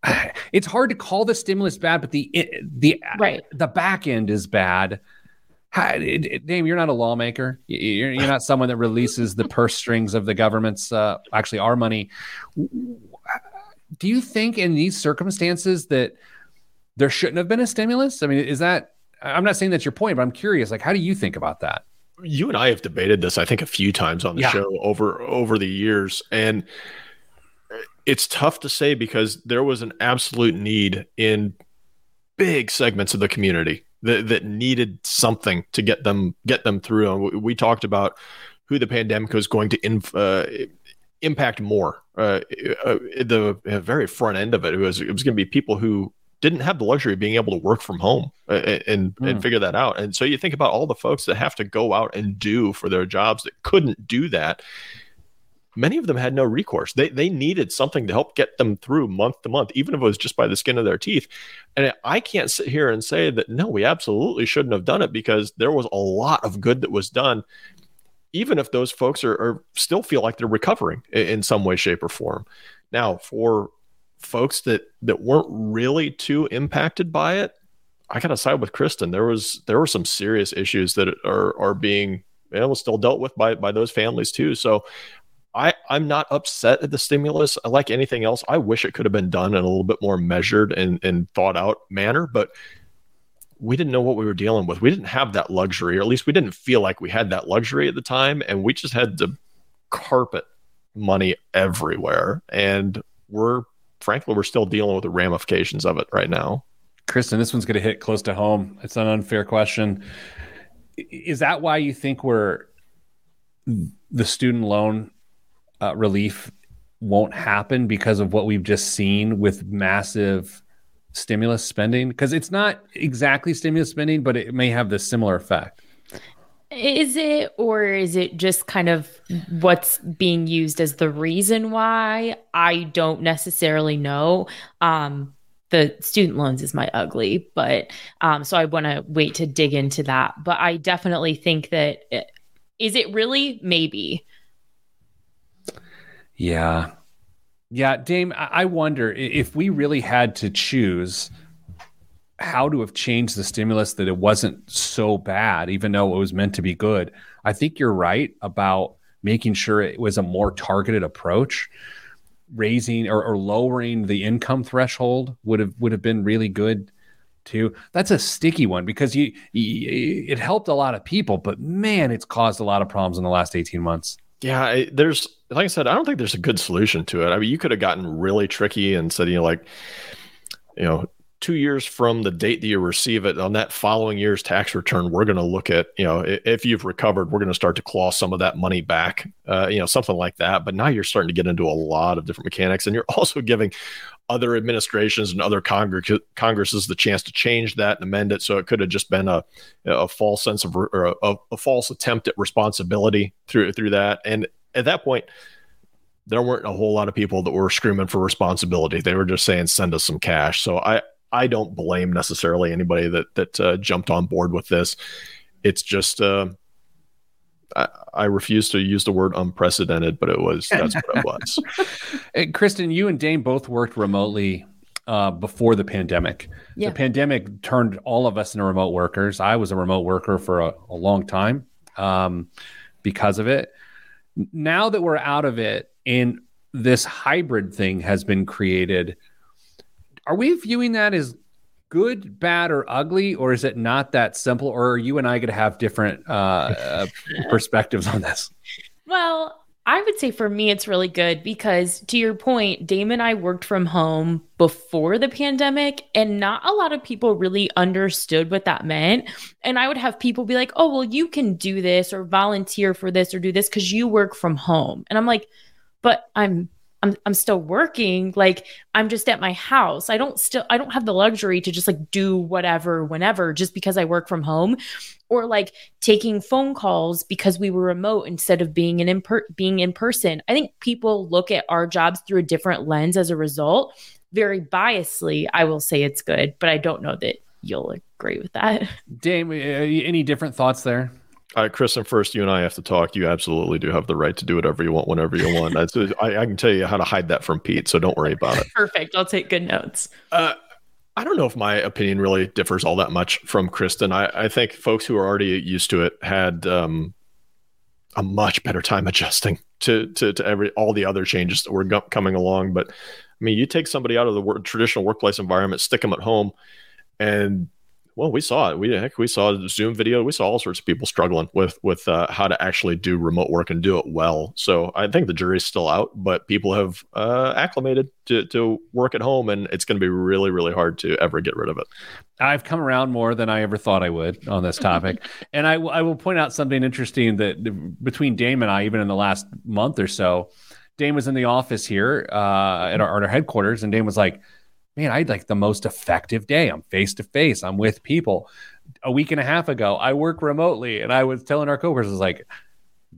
It's hard to call the stimulus bad, but the the right the back end is bad. Dame, you're not a lawmaker. You're, you're not someone that releases the purse strings of the government's, uh, actually our money. Do you think in these circumstances that there shouldn't have been a stimulus? I mean, is that? I'm not saying that's your point, but I'm curious. Like, how do you think about that? You and I have debated this, I think, a few times on the yeah. show over over the years, and it's tough to say because there was an absolute need in big segments of the community that, that needed something to get them get them through. And we, we talked about who the pandemic was going to inf, uh, impact more. Uh, uh, the very front end of it, it was it was going to be people who didn't have the luxury of being able to work from home uh, and and, mm. and figure that out. And so you think about all the folks that have to go out and do for their jobs that couldn't do that. Many of them had no recourse. They they needed something to help get them through month to month, even if it was just by the skin of their teeth. And I can't sit here and say that no, we absolutely shouldn't have done it because there was a lot of good that was done even if those folks are, are, still feel like they're recovering in, in, some way shape or form now for folks that that weren't really too impacted by it, I gotta side with Kristen. There was there were some serious issues that are are being you know, still dealt with by by those families too. So I I'm not upset at the stimulus. Like anything else, I wish it could have been done in a little bit more measured and and thought out manner, but we didn't know what we were dealing with. We didn't have that luxury, or at least we didn't feel like we had that luxury at the time, and we just had to carpet money everywhere. And we're frankly, we're still dealing with the ramifications of it right now. Kristen, this one's going to hit close to home. It's an unfair question. Is that why you think we're the student loan uh, relief won't happen because of what we've just seen with massive stimulus spending? Because it's not exactly stimulus spending, but it may have the similar effect. Is it, or is it just kind of what's being used as the reason why? I don't necessarily know. Um, the student loans is my ugly, but um, so I want to wait to dig into that. But I definitely think that it, uh, it really maybe. Yeah, yeah, Dame. I wonder if we really had to choose how to have changed the stimulus that it wasn't so bad, even though it was meant to be good. I think you're right about making sure it was a more targeted approach. Raising or, or lowering the income threshold would have would have been really good too. That's a sticky one because you, you, it helped a lot of people, but man, it's caused a lot of problems in the last 18 months. Yeah, there's like I said, I don't think there's a good solution to it. I mean, you could have gotten really tricky and said, you know, like, you know, two years from the date that you receive it on that following year's tax return we're going to look at you know if you've recovered we're going to start to claw some of that money back uh, you know something like that but now you're starting to get into a lot of different mechanics and you're also giving other administrations and other congress congresses the chance to change that and amend it so it could have just been a, a false sense of or a, a false attempt at responsibility through through that and at that point there weren't a whole lot of people that were screaming for responsibility. They were just saying, "Send us some cash." So I, I don't blame necessarily anybody that that uh, jumped on board with this. It's just uh, I, I, refuse to use the word unprecedented, but it was that's what it was. hey, Kristen, you and Dame both worked remotely uh, before the pandemic. Yeah. The pandemic turned all of us into remote workers. I was a remote worker for a, a long time um, because of it. Now that we're out of it and this hybrid thing has been created are we viewing that as good, bad, or ugly, or is it not that simple? Or are you and I going to have different uh, uh, perspectives on this? Well, I would say for me, it's really good because to your point, Dame and I worked from home before the pandemic, and not a lot of people really understood what that meant. And I would have people be like, oh, well, you can do this or volunteer for this or do this because you work from home. And I'm like, but I'm I'm I'm still working. Like I'm just at my house. I don't still I don't have the luxury to just like do whatever whenever just because I work from home or like taking phone calls because we were remote instead of being in, in per- being in person. I think people look at our jobs through a different lens as a result. Very biasly, I will say it's good, but I don't know that you'll agree with that. Dame, uh, any different thoughts there? Uh, Kristen, first, you and I have to talk. You absolutely do have the right to do whatever you want whenever you want. I, I, can tell you how to hide that from Pete, so don't worry about it. Perfect. I'll take good notes. Uh, I don't know if my opinion really differs all that much from Kristen. I, I think folks who are already used to it had um, a much better time adjusting to, to, to every all the other changes that were go- coming along. But I mean, you take somebody out of the work, traditional workplace environment, stick them at home, and well, we saw it. We heck, we saw a Zoom video. We saw all sorts of people struggling with with uh, how to actually do remote work and do it well. So I think the jury's still out, but people have uh, acclimated to to work at home, and it's going to be really really hard to ever get rid of it. I've come around more than I ever thought I would on this topic, and I, w- I will point out something interesting that between Dame and I, even in the last month or so, Dame was in the office here uh, at, our, at our headquarters, and Dame was like man, I had like the most effective day. I'm face to face. I'm with people. A week and a half ago, I work remotely, and I was telling our coworkers, I was like,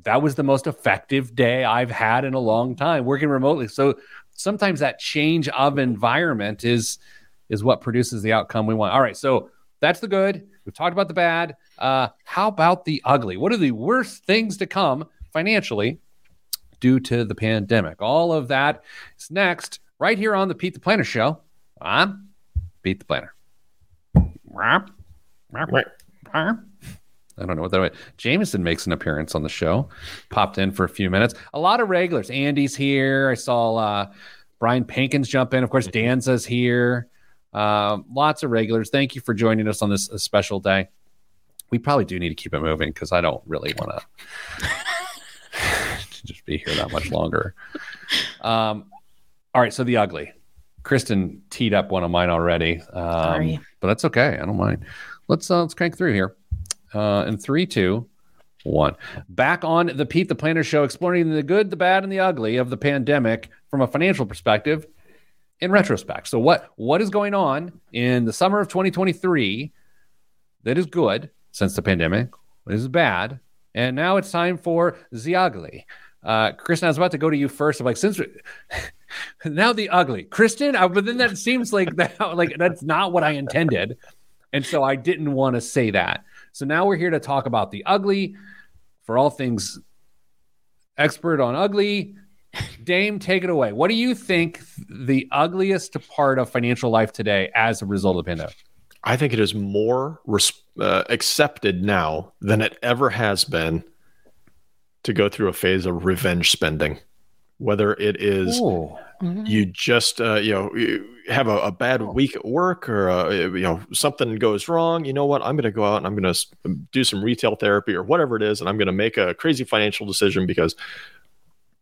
that was the most effective day I've had in a long time working remotely. So sometimes that change of environment is is what produces the outcome we want. All right, so that's the good. We've talked about the bad. Uh, how about the ugly? What are the worst things to come financially due to the pandemic? All of that is next, right here on the Pete the Planner Show. I'm Pete the Planner. I don't know what that was. Jameson makes an appearance on the show. Popped in for a few minutes. A lot of regulars. Andy's here. I saw uh, Brian Pankins jump in. Of course, Danza's here. Uh, lots of regulars. Thank you for joining us on this special day. We probably do need to keep it moving because I don't really want to just be here that much longer. Um, all right, so the ugly. Kristen teed up one of mine already. Um, Sorry. But that's okay. I don't mind. Let's uh, let's crank through here. Uh, in three, two, one. Back on the Pete the Planner show, exploring the good, the bad, and the ugly of the pandemic from a financial perspective in retrospect. So what what is going on in the summer of 2023 that is good since the pandemic? What is bad? And now it's time for the ugly. Uh, Kristen, I was about to go to you first. I'm like, since now the ugly, Kristen, uh, but then that seems like that, like that's not what I intended, and so I didn't want to say that. So now we're here to talk about the ugly for all things expert on ugly. Dame, take it away. What do you think the ugliest part of financial life today as a result of the pandemic? I think it is more res- uh, accepted now than it ever has been to go through a phase of revenge spending. Whether it is Ooh. you just uh, you know you have a, a bad week at work or uh, you know something goes wrong, you know what? I'm going to go out and I'm going to do some retail therapy or whatever it is, and I'm going to make a crazy financial decision because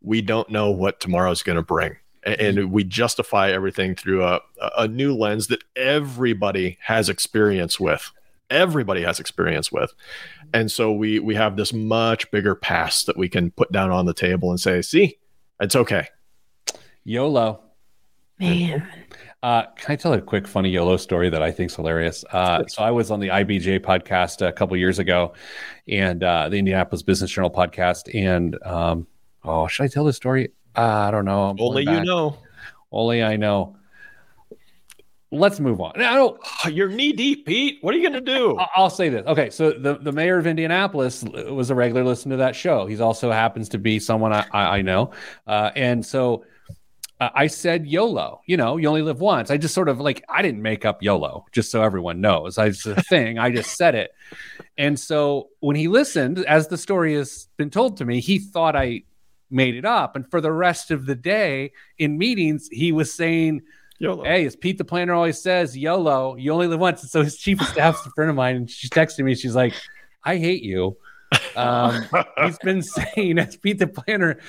we don't know what tomorrow's going to bring and we justify everything through a, a new lens that everybody has experience with everybody has experience with and so we we have this much bigger past that we can put down on the table and say see it's okay YOLO. Man. Uh, can I tell a quick funny YOLO story that I think is hilarious? Uh, so I was on the IBJ podcast a couple years ago, and uh, the Indianapolis Business Journal podcast. And um, oh, should I tell this story? Uh, I don't know. I'm only you know Only I know. Let's move on. I don't. you're knee deep pete what are you going to do I'll say this. Okay, so the, the mayor of Indianapolis was a regular listener to that show. He's also happens to be someone I, I, I know, uh, and so uh, I said YOLO. You know, you only live once. I just sort of like I didn't make up YOLO, just so everyone knows. I, it's a thing. I just said it, and so when he listened, as the story has been told to me, he thought I made it up, and for the rest of the day in meetings, he was saying. YOLO. Hey, as Pete the planner always says, YOLO, you only live once. And so his chief of staff's a friend of mine, and she's texting me. She's like, I hate you. Um, he's been saying, as Pete the planner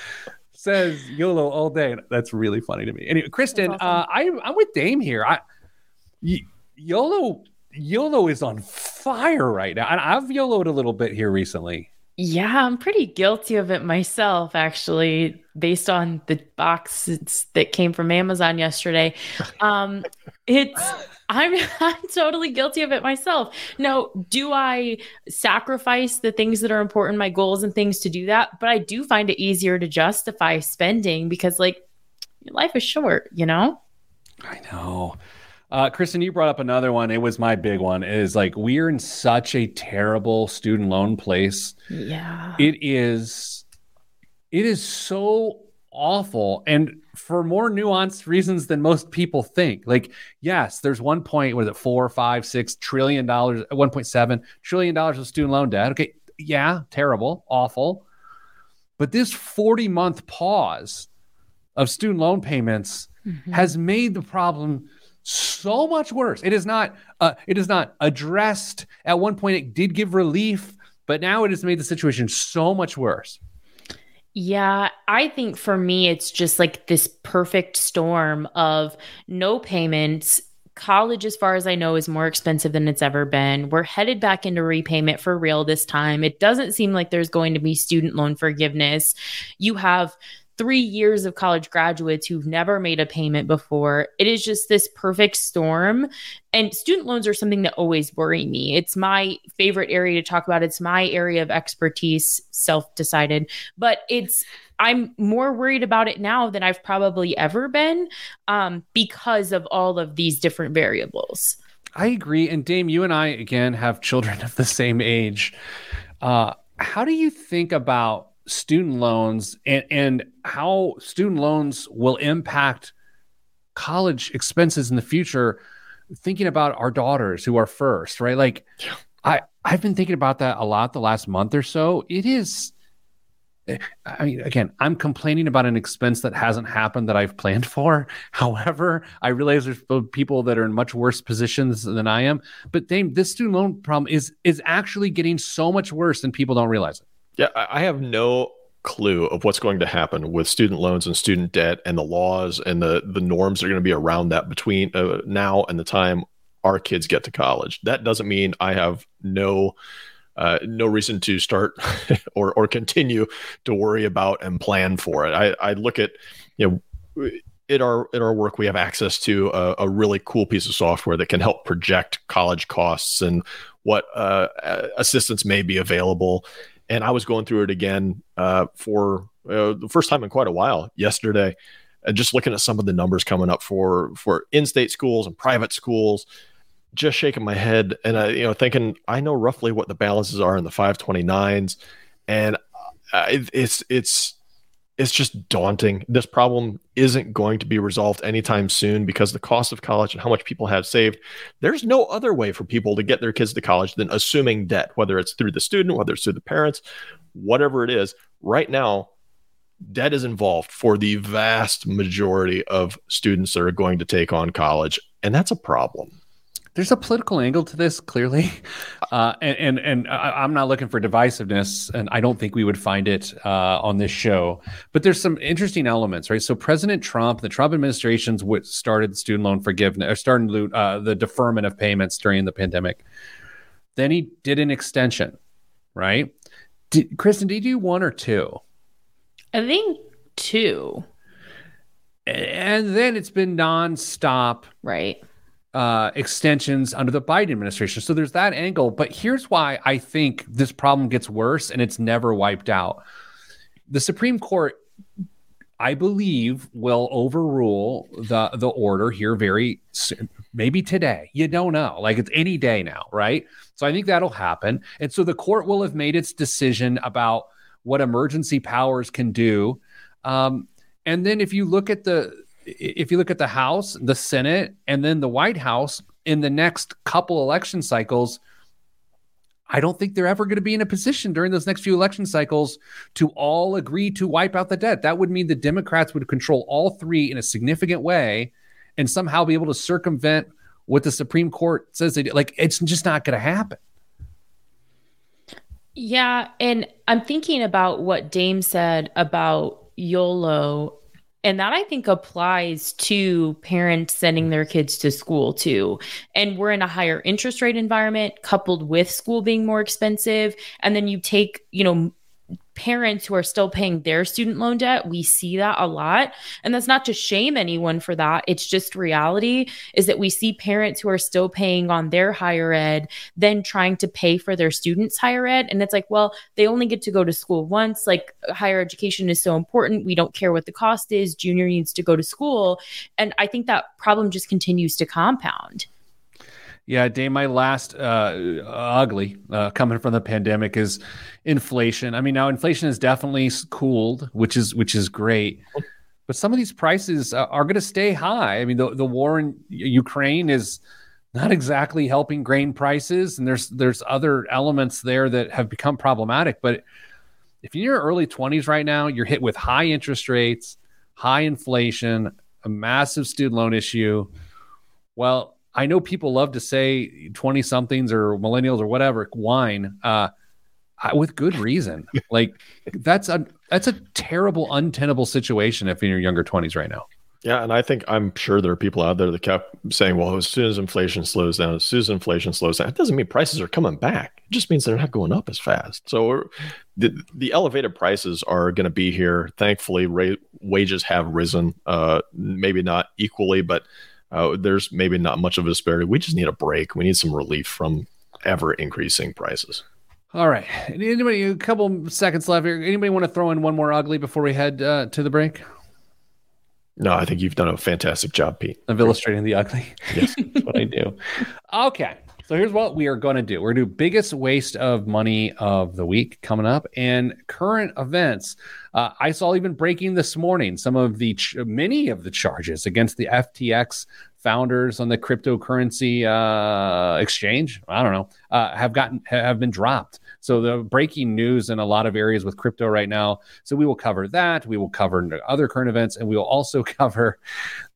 says, YOLO all day. And that's really funny to me. Anyway, Kristen, That's uh. I, I'm with Dame here. I, y- YOLO, YOLO is on fire right now. And I've YOLO'd a little bit here recently. Yeah, I'm pretty guilty of it myself, actually, based on the boxes that came from Amazon yesterday. Um, it's I'm I'm totally guilty of it myself. No, do I sacrifice the things that are important, my goals and things to do that? But I do find it easier to justify spending because like life is short, you know? I know. Uh, Kristen, you brought up another one. It was my big one. Is like we're in such a terrible student loan place. Yeah. It is, it is so awful, and for more nuanced reasons than most people think. Like, yes, there's one point. Was it four, five, six trillion dollars? One point seven trillion dollars of student loan debt. Okay, yeah, terrible, awful. But this 40 month pause of student loan payments Mhm. has made the problem so much worse. It is not uh, it is not addressed. At one point it did give relief, but now it has made the situation so much worse. Yeah, I think for me, it's just like this perfect storm of no payments. College, as far as I know, is more expensive than it's ever been. We're headed back into repayment for real this time. It doesn't seem like there's going to be student loan forgiveness. You have three years of college graduates who've never made a payment before. It is just this perfect storm. And student loans are something that always worry me. It's my favorite area to talk about. It's my area of expertise, self decided. But it's, I'm more worried about it now than I've probably ever been um, because of all of these different variables. I agree. And Dame, you and I again have children of the same age. Uh, how do you think about student loans and, and how student loans will impact college expenses in the future? Thinking about our daughters who are first, right? Like, I I've been thinking about that a lot the last month or so. It is. I mean, again, I'm complaining about an expense that hasn't happened that I've planned for. However, I realize there's people that are in much worse positions than I am. But Dame, this student loan problem is is actually getting so much worse than people don't realize it. Yeah, I have no clue of what's going to happen with student loans and student debt and the laws and the the norms that are going to be around that between uh, now and the time our kids get to college. That doesn't mean I have no uh, no reason to start or or continue to worry about and plan for it. I, I look at you know in our in our work we have access to a, a, really cool piece of software that can help project college costs and what uh, assistance may be available. And I was going through it again uh, for uh, the first time in quite a while yesterday, and just looking at some of the numbers coming up for for in-state schools and private schools just shaking my head. And I, you know, thinking I know roughly what the balances are in the 529s, and uh, it's it's it's just daunting. This problem isn't going to be resolved anytime soon because the cost of college and how much people have saved. There's no other way for people to get their kids to college than assuming debt, whether it's through the student, whether it's through the parents, whatever it is. Right now, debt is involved for the vast majority of students that are going to take on college, and that's a problem there's a political angle to this clearly. Uh, and and, and I, am not looking for divisiveness and i don't think we would find it uh, on this show. But there's some interesting elements right? So president trump the trump administration's what started student loan forgiveness or started uh, the deferment of payments during the pandemic. Then he did an extension right? Did, kristen did you do one or two? I think two. And then it's been nonstop. Right uh, extensions under the Biden administration. So there's that angle. But here's why I think this problem gets worse and it's never wiped out. The Supreme Court, I believe, will overrule the the order here very soon. Maybe today. You don't know. Like it's any day now, right? So I think that'll happen. And so the court will have made its decision about what emergency powers can do. Um, and then if you look at the if you look at the House, the Senate, and then the White House in the next couple election cycles, I don't think they're ever going to be in a position during those next few election cycles to all agree to wipe out the debt. That would mean the Democrats would control all three in a significant way and somehow be able to circumvent what the Supreme Court says they do. Like, it's just not going to happen. Yeah. And I'm thinking about what Dame said about YOLO and that I think applies to parents sending their kids to school too. And we're in a higher interest rate environment coupled with school being more expensive. And then you take, you know, parents who are still paying their student loan debt we see that a lot. And that's not to shame anyone for that. It's just reality is that we see parents who are still paying on their higher ed then trying to pay for their students higher ed. And it's like well they only get to go to school once. Like higher education is so important. We don't care what the cost is. Junior needs to go to school. And i think that problem just continues to compound yeah, Dame, my last uh, ugly uh, coming from the pandemic is inflation. I mean, now inflation has definitely cooled, which is which is great, but some of these prices uh, are going to stay high. I mean, the the war in Ukraine is not exactly helping grain prices, and there's there's other elements there that have become problematic. But if you're in your early 20s right now, you're hit with high interest rates, high inflation, a massive student loan issue. Well, I know people love to say 20 somethings or millennials or whatever whine uh, I, with good reason. like that's a that's a terrible, untenable situation if you're in your younger 20s right now. Yeah, and I think I'm sure there are people out there that kept saying, "Well, as soon as inflation slows down, as soon as inflation slows down, it doesn't mean prices are coming back. It just means they're not going up as fast." So the the elevated prices are going to be here. Thankfully, ra- wages have risen, uh, maybe not equally, but uh, there's maybe not much of a disparity. We just need a break. We need some relief from ever increasing prices. All right. Anybody? A couple seconds left here. Anybody want to throw in one more ugly before we head uh, to the break? No, I think you've done a fantastic job, Pete. Of illustrating the ugly. Yes, that's what I do. Okay. So here's what we are going to do. We're going to do biggest waste of money of the week coming up and current events. Uh, I saw even breaking this morning some of the ch- many of the charges against the FTX founders on the cryptocurrency uh, exchange. I don't know uh, have gotten have been dropped. So the breaking news in a lot of areas with crypto right now. So we will cover that. We will cover other current events, and we will also cover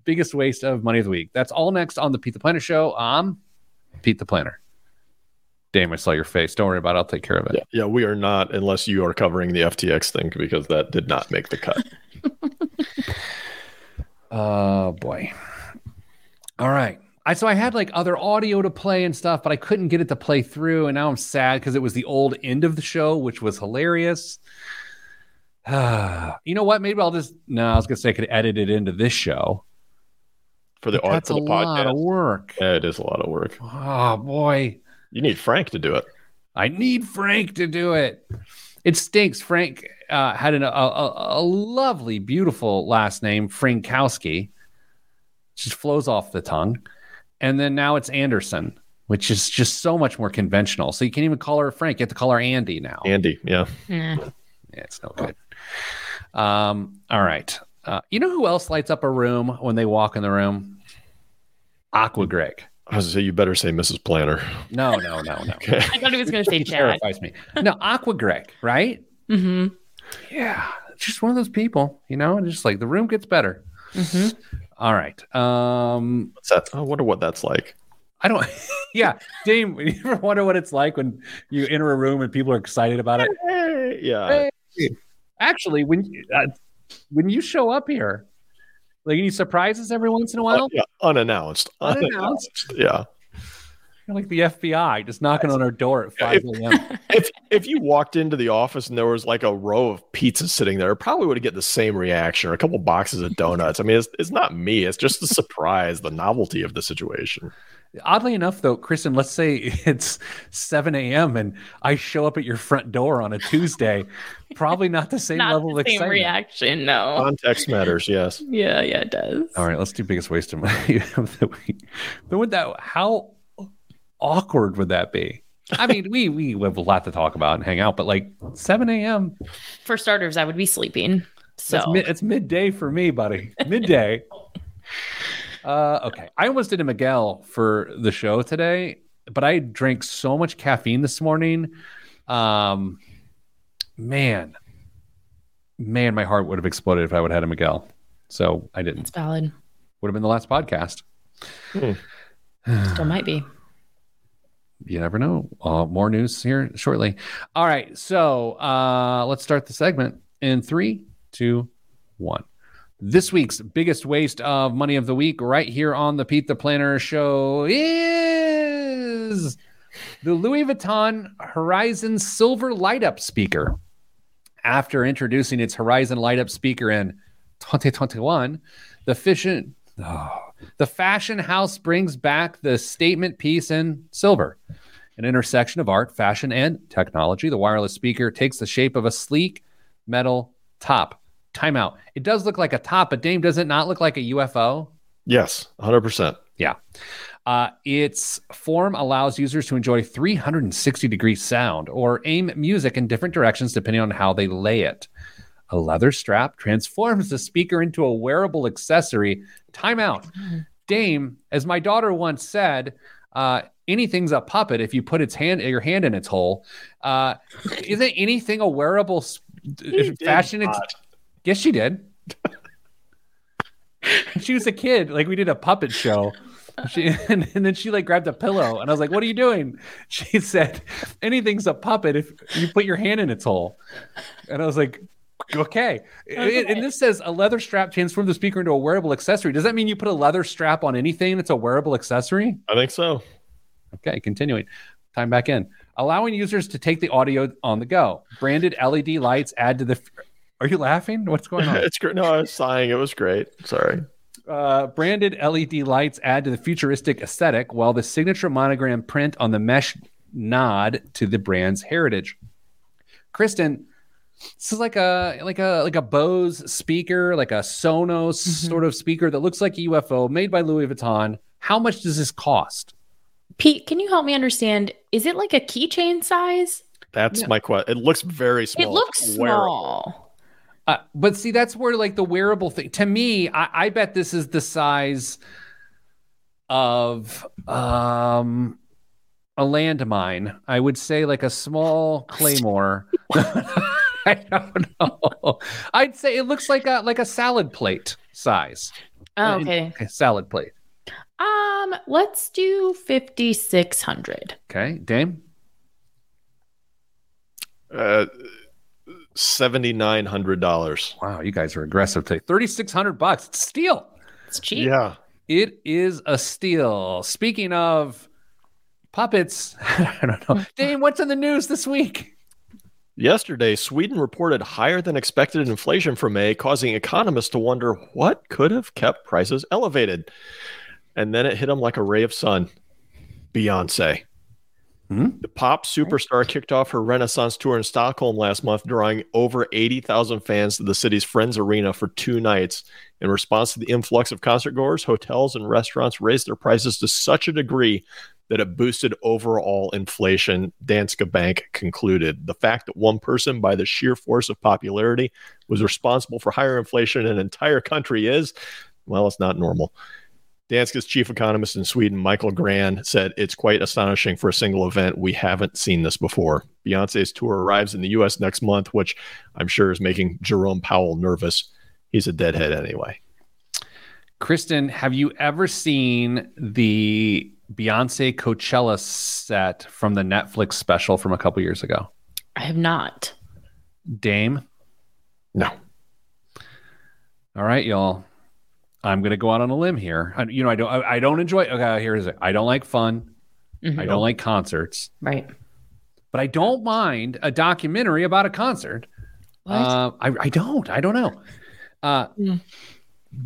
biggest waste of money of the week. That's all next on the Pete the Planner Show. I'm Pete the Planner. Damn, I saw your face. Don't worry about it. I'll take care of it. Yeah, yeah, we are not unless you are covering the FTX thing because that did not make the cut. oh boy. All right. I so I had like other audio to play and stuff, but I couldn't get it to play through, and now I'm sad because it was the old end of the show, which was hilarious. you know what? Maybe I'll just no. I was gonna say I could edit it into this show. For the But art that's for a the lot of podcast. work. Yeah, it is a lot of work. Oh boy, You need Frank to do it. I need Frank to do it. It stinks. Frank uh, had an, a, a, a lovely, beautiful last name, Frankowski. Just flows off the tongue. And then now it's Anderson, which is just so much more conventional. So you can't even call her Frank. You have to call her Andy now. Andy, yeah. Nah. Yeah, it's no good. Um, all right. Uh, you know who else lights up a room when they walk in the room? Aqua Greg. I was gonna say you better say Mrs. Planner. No, no, no, no. Okay. I thought he was going to say He Chad. terrifies me. No, Aqua Greg, right? Mm-hmm. Yeah, just one of those people, you know. Just like the room gets better. Mm-hmm. All right. Um, What's that? I wonder what that's like. I don't. yeah, Dame. You ever wonder what it's like when you enter a room and people are excited about it? Yeah. Hey. Actually, when you, uh, when you show up here, like any surprises every once in a while, Uh, yeah, unannounced. Unannounced? Yeah. You're like the FBI just knocking on our door at five a.m. If if you walked into the office and there was like a row of pizzas sitting there, probably would get the same reaction or a couple boxes of donuts. I mean, it's, it's not me. It's just the surprise, the novelty of the situation. Oddly enough, though, Kristen, let's say it's 7 a.m. and I show up at your front door on a Tuesday. Probably not the same Not level the of same reaction, no. Context matters, yes. yeah, yeah, it does. All right, let's do biggest waste of money of the week. But would that how awkward would that be? I mean, we we have a lot to talk about and hang out, but like 7 a.m. For starters, I would be sleeping. So That's mid, it's midday for me, buddy. Midday. Uh, okay. I almost did a Miguel for the show today, but I drank so much caffeine this morning. Um, man, man, my heart would have exploded if I would have had a Miguel. So I didn't. it's valid. Would have been the last podcast. Still might be. You never know. Uh, more news here shortly. All right. So uh, let's start the segment in three, two, one. This week's biggest waste of money of the week, right here on the Pete the Planner show, is the Louis Vuitton Horizon Silver Light Up speaker. After introducing its Horizon Light Up speaker in 2021, the fashion, oh, the fashion house brings back the statement piece in silver. An intersection of art, fashion, and technology, the wireless speaker takes the shape of a sleek metal top. Timeout. It does look like a top, but Dame, does it not look like a UFO? Yes, 100%. Yeah. Uh, its form allows users to enjoy 360 degree sound or aim music in different directions depending on how they lay it. A leather strap transforms the speaker into a wearable accessory. Timeout. Dame, as my daughter once said, uh, anything's a puppet if you put its hand your hand in its hole. Uh, isn't anything a wearable s- fashion? ex- not. Yes, she did. she was a kid. Like we did a puppet show. She, and, and then she like grabbed a pillow and I was like, "What are you doing?" She said, "Anything's a puppet if you put your hand in its hole." And I was like, "Okay." And- And this says a leather strap transforms the speaker into a wearable accessory. Does that mean you put a leather strap on anything? It's a wearable accessory. I think so. Okay, continuing. Time back in. Allowing users to take the audio on the go. Branded LED lights add to the. Are you laughing? What's going on? it's great. No, I was sighing. It was great. Sorry. Uh, branded LED lights add to the futuristic aesthetic, while the signature monogram print on the mesh nod to the brand's heritage. Kristen, this is like a like a like a Bose speaker, like a Sonos sort of speaker that looks like a UFO, made by Louis Vuitton. How much does this cost? Pete, can you help me understand? Is it like a keychain size? That's Yeah. my question. It looks very small. It looks It's wearable. small. Uh, but see, that's where like the wearable thing. To me, I, I bet this is the size of um a landmine. I would say like a small claymore. I don't know. I'd say it looks like a like a salad plate size. Oh, Uh, okay. Okay, salad plate. Um, let's do fifty six hundred. Okay, Dame. Uh, Seventy nine hundred dollars. Wow, you guys are aggressive today. Thirty six hundred bucks. It's steal. It's cheap. Yeah, It is a steal. Speaking of puppets, I don't know. Dame, what's in the news this week? Yesterday, Sweden reported higher than expected inflation for May, causing economists to wonder what could have kept prices elevated. And then it hit them like a ray of sun. Beyonce. Hmm? The pop superstar kicked off her Renaissance tour in Stockholm last month, drawing over 80,000 fans to the city's Friends Arena for two nights. In response to the influx of concert goers, hotels and restaurants raised their prices to such a degree that it boosted overall inflation, Danske Bank concluded. The fact that one person, by the sheer force of popularity, was responsible for higher inflation in an entire country is, well, it's not normal. Danske's chief economist in Sweden, Michael Grahn, said it's quite astonishing for a single event. We haven't seen this before. Beyonce's tour arrives in the U.S. next month, which I'm sure is making Jerome Powell nervous. He's a deadhead anyway. Kristen, have you ever seen the Beyonce Coachella set from the Netflix special from a couple years ago? I have not. Dame? No. All right, y'all. I'm going to go out on a limb here. I, you know, I don't. I, I don't enjoy. Okay, here's it. I don't like fun. Mhm. I don't like concerts, Right. but I don't mind a documentary about a concert. What? Uh, I, I don't. I don't know. Uh, Mm.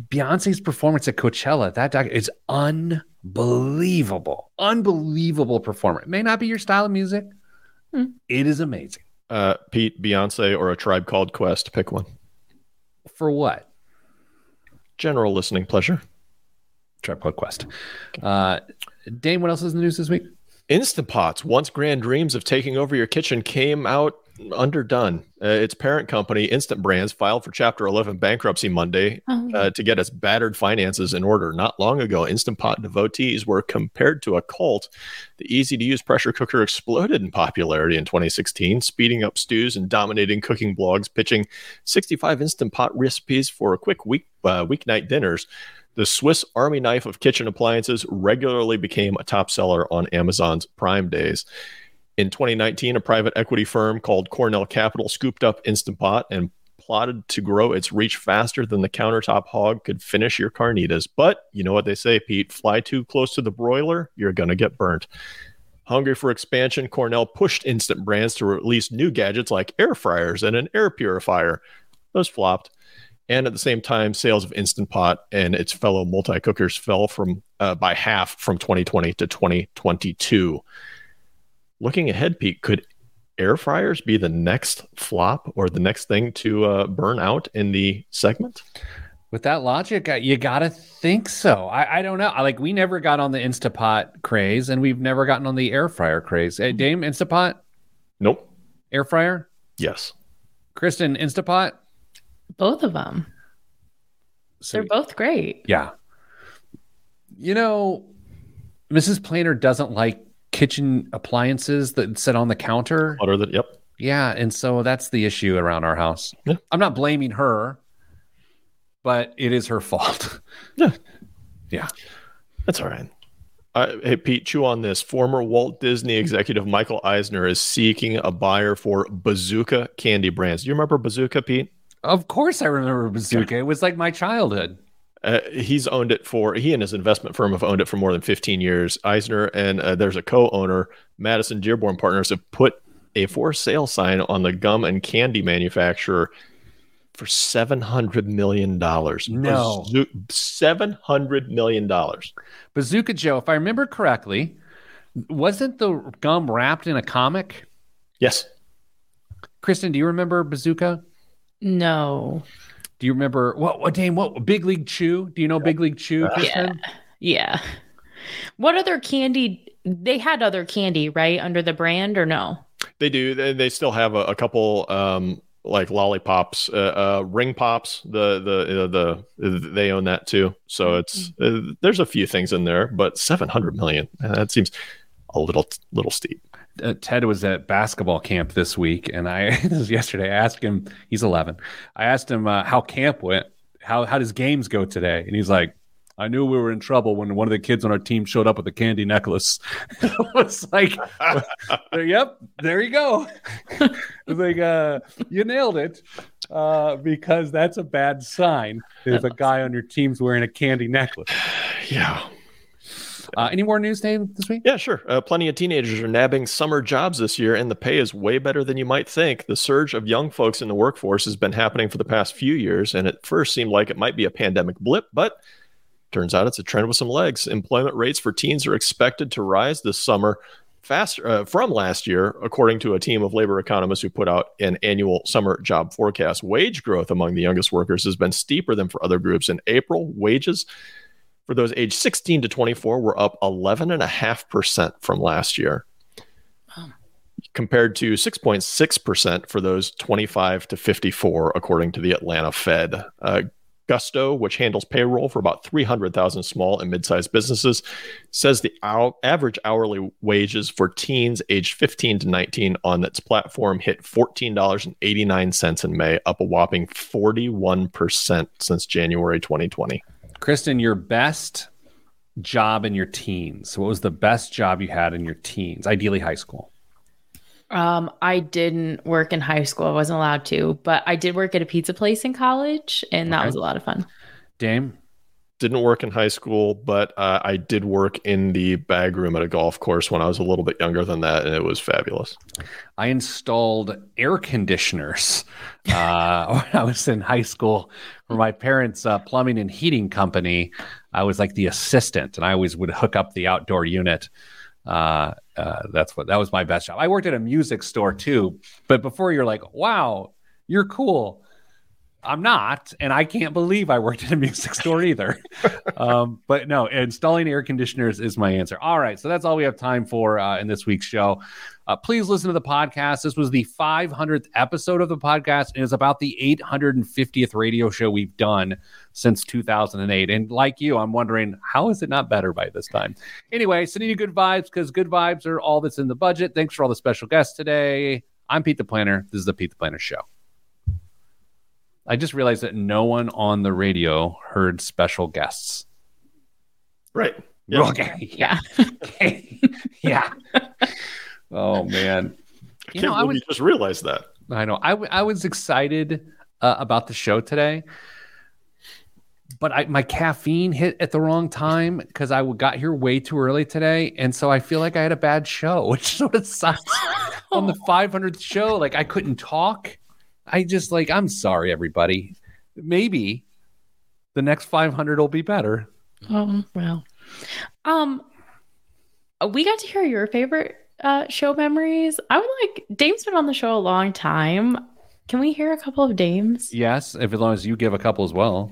Beyonce's performance at Coachella, that doc is unbelievable. Unbelievable performance. It may not be your style of music. Mm. It is amazing. Uh, Pete, Beyonce, or a tribe called Quest? Pick one. For what? General listening pleasure. Tribe Called Quest. Uh, Dame, what else is in the news this week? Instant Pots, once grand dreams of taking over your kitchen, came out underdone. Uh, its parent company, Instant Brands, filed for Chapter 11 bankruptcy Monday Oh. uh, to get its battered finances in order. Not long ago, Instant Pot devotees were compared to a cult. The easy to use pressure cooker exploded in popularity in 2016, speeding up stews and dominating cooking blogs, pitching 65 Instant Pot recipes for a quick week uh, weeknight dinners. The Swiss Army knife of kitchen appliances regularly became a top seller on Amazon's Prime days. In 2019, a private equity firm called Cornell Capital scooped up Instant Pot and plotted to grow its reach faster than the countertop hog could finish your carnitas. But you know what they say, Pete fly too close to the broiler, you're going to get burnt. Hungry for expansion, Cornell pushed Instant Brands to release new gadgets like air fryers and an air purifier. Those flopped. And at the same time, sales of Instant Pot and its fellow multi cookers fell from uh, by half from 2020 to 2022. Looking ahead, Pete, could air fryers be the next flop or the next thing to uh, burn out in the segment? With that logic, uh, you got to think so. I, I don't know. I, like we never got on the Instapot craze, and we've never gotten on the air fryer craze. Hey, Dame, Instapot, Nope. air fryer, Yes. Kristen, Instapot. Both of them. So, They're both great. yeah. You know, Mrs. Planner doesn't like kitchen appliances that sit on the counter. What are the? Yep. Yeah, and so that's the issue around our house. Yeah. I'm not blaming her, but it is her fault. Yeah. That's all right. Uh, hey, Pete, chew on this. Former Walt Disney executive Michael Eisner is seeking a buyer for Bazooka candy brands. Do you remember Bazooka, Pete? Of course, I remember Bazooka. It was like my childhood. Uh, he's owned it for he and his investment firm have owned it for more than 15 years. Eisner and uh, there's a co-owner, Madison Dearborn Partners, have put a for sale sign on the gum and candy manufacturer for 700 million dollars. No. 700 million dollars. Bazooka Joe, if I remember correctly, wasn't the gum wrapped in a comic? Yes. Kristen, do you remember Bazooka? No. Do you remember what? What Dame? What Big League Chew? Do you know Big League Chew, Kristen? Yeah. What other candy? They had other candy, right? Under the brand or no? They do. They, they still have a, a couple um like lollipops, uh, uh ring pops. The the uh, the they own that too. So it's uh, there's a few things in there, but 700 million. uh, That seems a little little steep. Uh, Ted was at basketball camp this week, and I yesterday. I asked him. He's 11. I asked him uh, how camp went. How how does games go today? And he's like, I knew we were in trouble when one of the kids on our team showed up with a candy necklace. I was like, "Yep, there you go." Like, uh, "You nailed it," uh, because that's a bad sign. If a guy on your team's wearing a candy necklace. Yeah. Uh, any more news, Dame, this week? Yeah, sure. Uh, plenty of teenagers are nabbing summer jobs this year, and the pay is way better than you might think. The surge of young folks in the workforce has been happening for the past few years, and at first seemed like it might be a pandemic blip, but turns out it's a trend with some legs. Employment rates for teens are expected to rise this summer faster uh, from last year, according to a team of labor economists who put out an annual summer job forecast. Wage growth among the youngest workers has been steeper than for other groups. In April, wages for those aged 16 to 24 were up 11.5% from last year, compared to 6.6% for those 25 to 54, according to the Atlanta Fed. Uh, Gusto, which handles payroll for about 300,000 small and mid sized businesses, says the average hourly wages for teens aged 15 to 19 on its platform hit $14.89 in May, up a whopping 41% since January 2020. Kristen, your best job in your teens. What was the best job you had in your teens? Ideally, high school. Um, I didn't work in high school. I wasn't allowed to, but I did work at a pizza place in college, and that was a lot of fun. Dame? Didn't work in high school, but uh, I did work in the bag room at a golf course when I was a little bit younger than that, and it was fabulous. I installed air conditioners uh, when I was in high school for my parents' uh, plumbing and heating company. I was like the assistant, and I always would hook up the outdoor unit. Uh, uh, that's what that was my best job. I worked at a music store too, but before you're like, wow, you're cool. I'm not, and I can't believe I worked in a music store either. um, but no, installing air conditioners is my answer. All right, so that's all we have time for uh, in this week's show. Uh, please listen to the podcast. This was the 500th episode of the podcast, and it's about the 850th radio show we've done since 2008. And like you, I'm wondering how is it not better by this time? Anyway, sending you good vibes because good vibes are all that's in the budget. Thanks for all the special guests today. I'm Pete the Planner. This is the Pete the Planner Show. I just realized that no one on the radio heard special guests. Right. Yeah. Okay. Yeah. yeah. Oh man. I You can't know, I was you just realized that. I know. I, w- I was excited uh, about the show today, but I, my caffeine hit at the wrong time because I w- got here way too early today, and so I feel like I had a bad show, which sort of sucks. On the 500th show, like I couldn't talk. I just like I'm sorry, everybody. Maybe the next 500 will be better. Oh well. Um, we got to hear your favorite uh, show memories. I would like Dame's been on the show a long time. Can we hear a couple of Dames? Yes, if as long as you give a couple as well.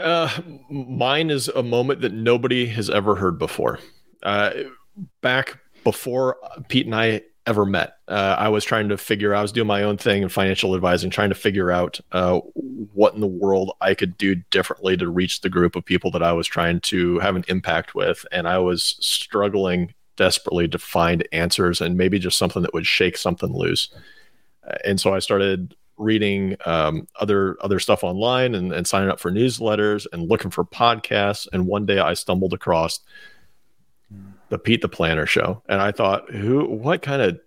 Uh, mine is a moment that nobody has ever heard before. Uh, back before Pete and I ever met, uh, I was trying to figure. I was doing my own thing in financial advising, trying to figure out uh, what in the world I could do differently to reach the group of people that I was trying to have an impact with, and I was struggling desperately to find answers and maybe just something that would shake something loose. Uh, And so I started reading um, other other stuff online and, and signing up for newsletters and looking for podcasts. And one day I stumbled across the Pete the Planner show, and I thought, who, what kind of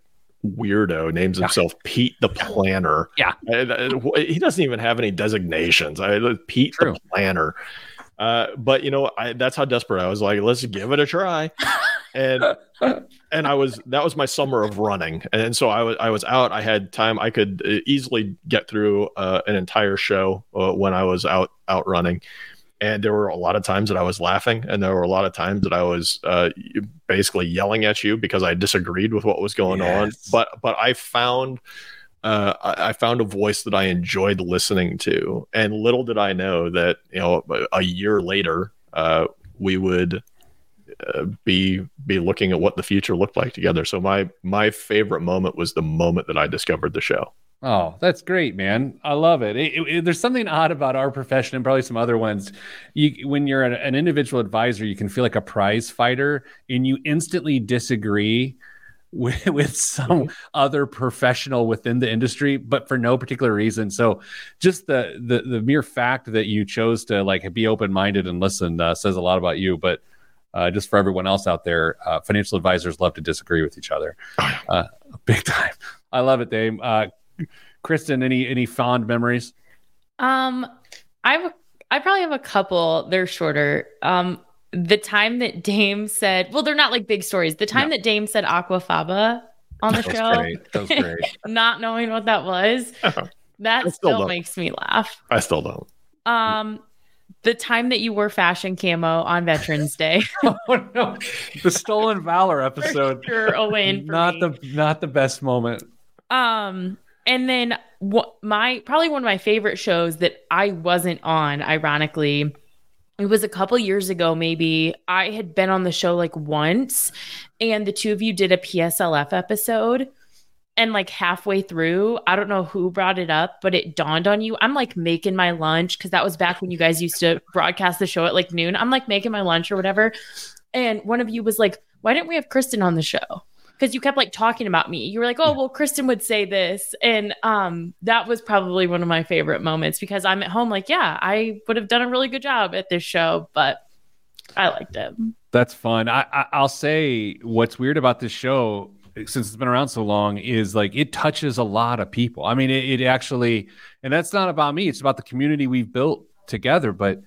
weirdo names Yeah. himself Pete the Planner? Yeah. And, uh, he doesn't even have any designations. I Pete True. the Planner. Uh, but you know, I, that's how desperate I was. Like, let's give it a try. and and I was that was my summer of running, and so I was I was out. I had time. I could uh, easily get through uh, an entire show uh, when I was out out running. And there were a lot of times that I was laughing, and there were a lot of times that I was uh, basically yelling at you because I disagreed with what was going on. But but I found uh, I, I found a voice that I enjoyed listening to, and little did I know that you know a year later uh, we would uh, be be looking at what the future looked like together. So my my favorite moment was the moment that I discovered the show. Oh, that's great, man. I love it. It- it- There's something odd about our profession and probably some other ones. You, when you're an, an individual advisor, you can feel like a prize fighter and you instantly disagree with, with some other professional within the industry, but for no particular reason. So just the, the, the mere fact that you chose to like be open-minded and listen uh, says a lot about you, but uh, just for everyone else out there, uh, financial advisors love to disagree with each other, uh, big time. I love it, Dame. Kristen, any any fond memories? Um, I have I probably have a couple. They're shorter. Um, the time that Dame said, well, they're not like big stories. The time No. that Dame said aquafaba on the That was show, great. That was great. not knowing what that was, that I still still makes me laugh. I still don't. Um, the time that you wore fashion camo on Veterans Day, oh no, the stolen valor episode. you're a win for not me. the not the best moment. Um, and then what my probably one of my favorite shows that I wasn't on, ironically, it was a couple years ago, maybe. I had been on the show like once, and the two of you did a PSLF episode. And like halfway through, I don't know who brought it up, but it dawned on you. I'm like making my lunch because that was back when you guys used to broadcast the show at like noon. I'm like making my lunch or whatever. And one of you was like, Why didn't we have Kristen on the show? Because you kept like talking about me. You were like, "Oh, well, Kristen would say this," and um, that was probably one of my favorite moments because I'm at home, like, yeah, I would have done a really good job at this show, but I liked it. That's fun. I, I I'll say what's weird about this show since it's been around so long is like it touches a lot of people. I mean, it, it actually, and that's not about me. It's about the community we've built together. But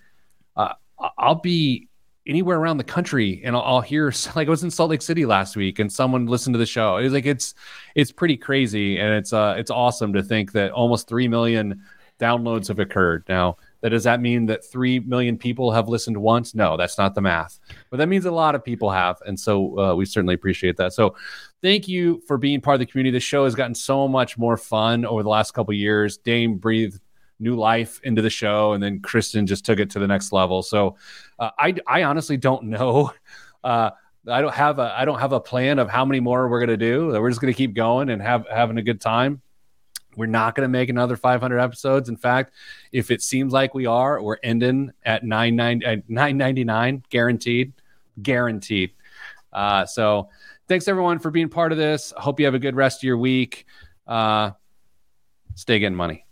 uh, I'll be anywhere around the country and I'll, I'll hear like I was in Salt Lake City last week and someone listened to the show. It was like it's it's pretty crazy and it's uh it's awesome to think that almost three million downloads have occurred now. That does that mean that three million people have listened once? No, that's not the math. But that means a lot of people have, and so uh, we certainly appreciate that. So, thank you for being part of the community. The show has gotten so much more fun over the last couple years. Dame breathed new life into the show, and then Kristen just took it to the next level. So, uh, I I honestly don't know. Uh, I don't have a I don't have a plan of how many more we're gonna do. We're just gonna keep going and have having a good time. We're not to make another 500 episodes. In fact, if it seems like we are, we're ending at 99 at 999 guaranteed, guaranteed. Uh, so thanks everyone for being part of this. Hope you have a good rest of your week. Uh, stay getting money.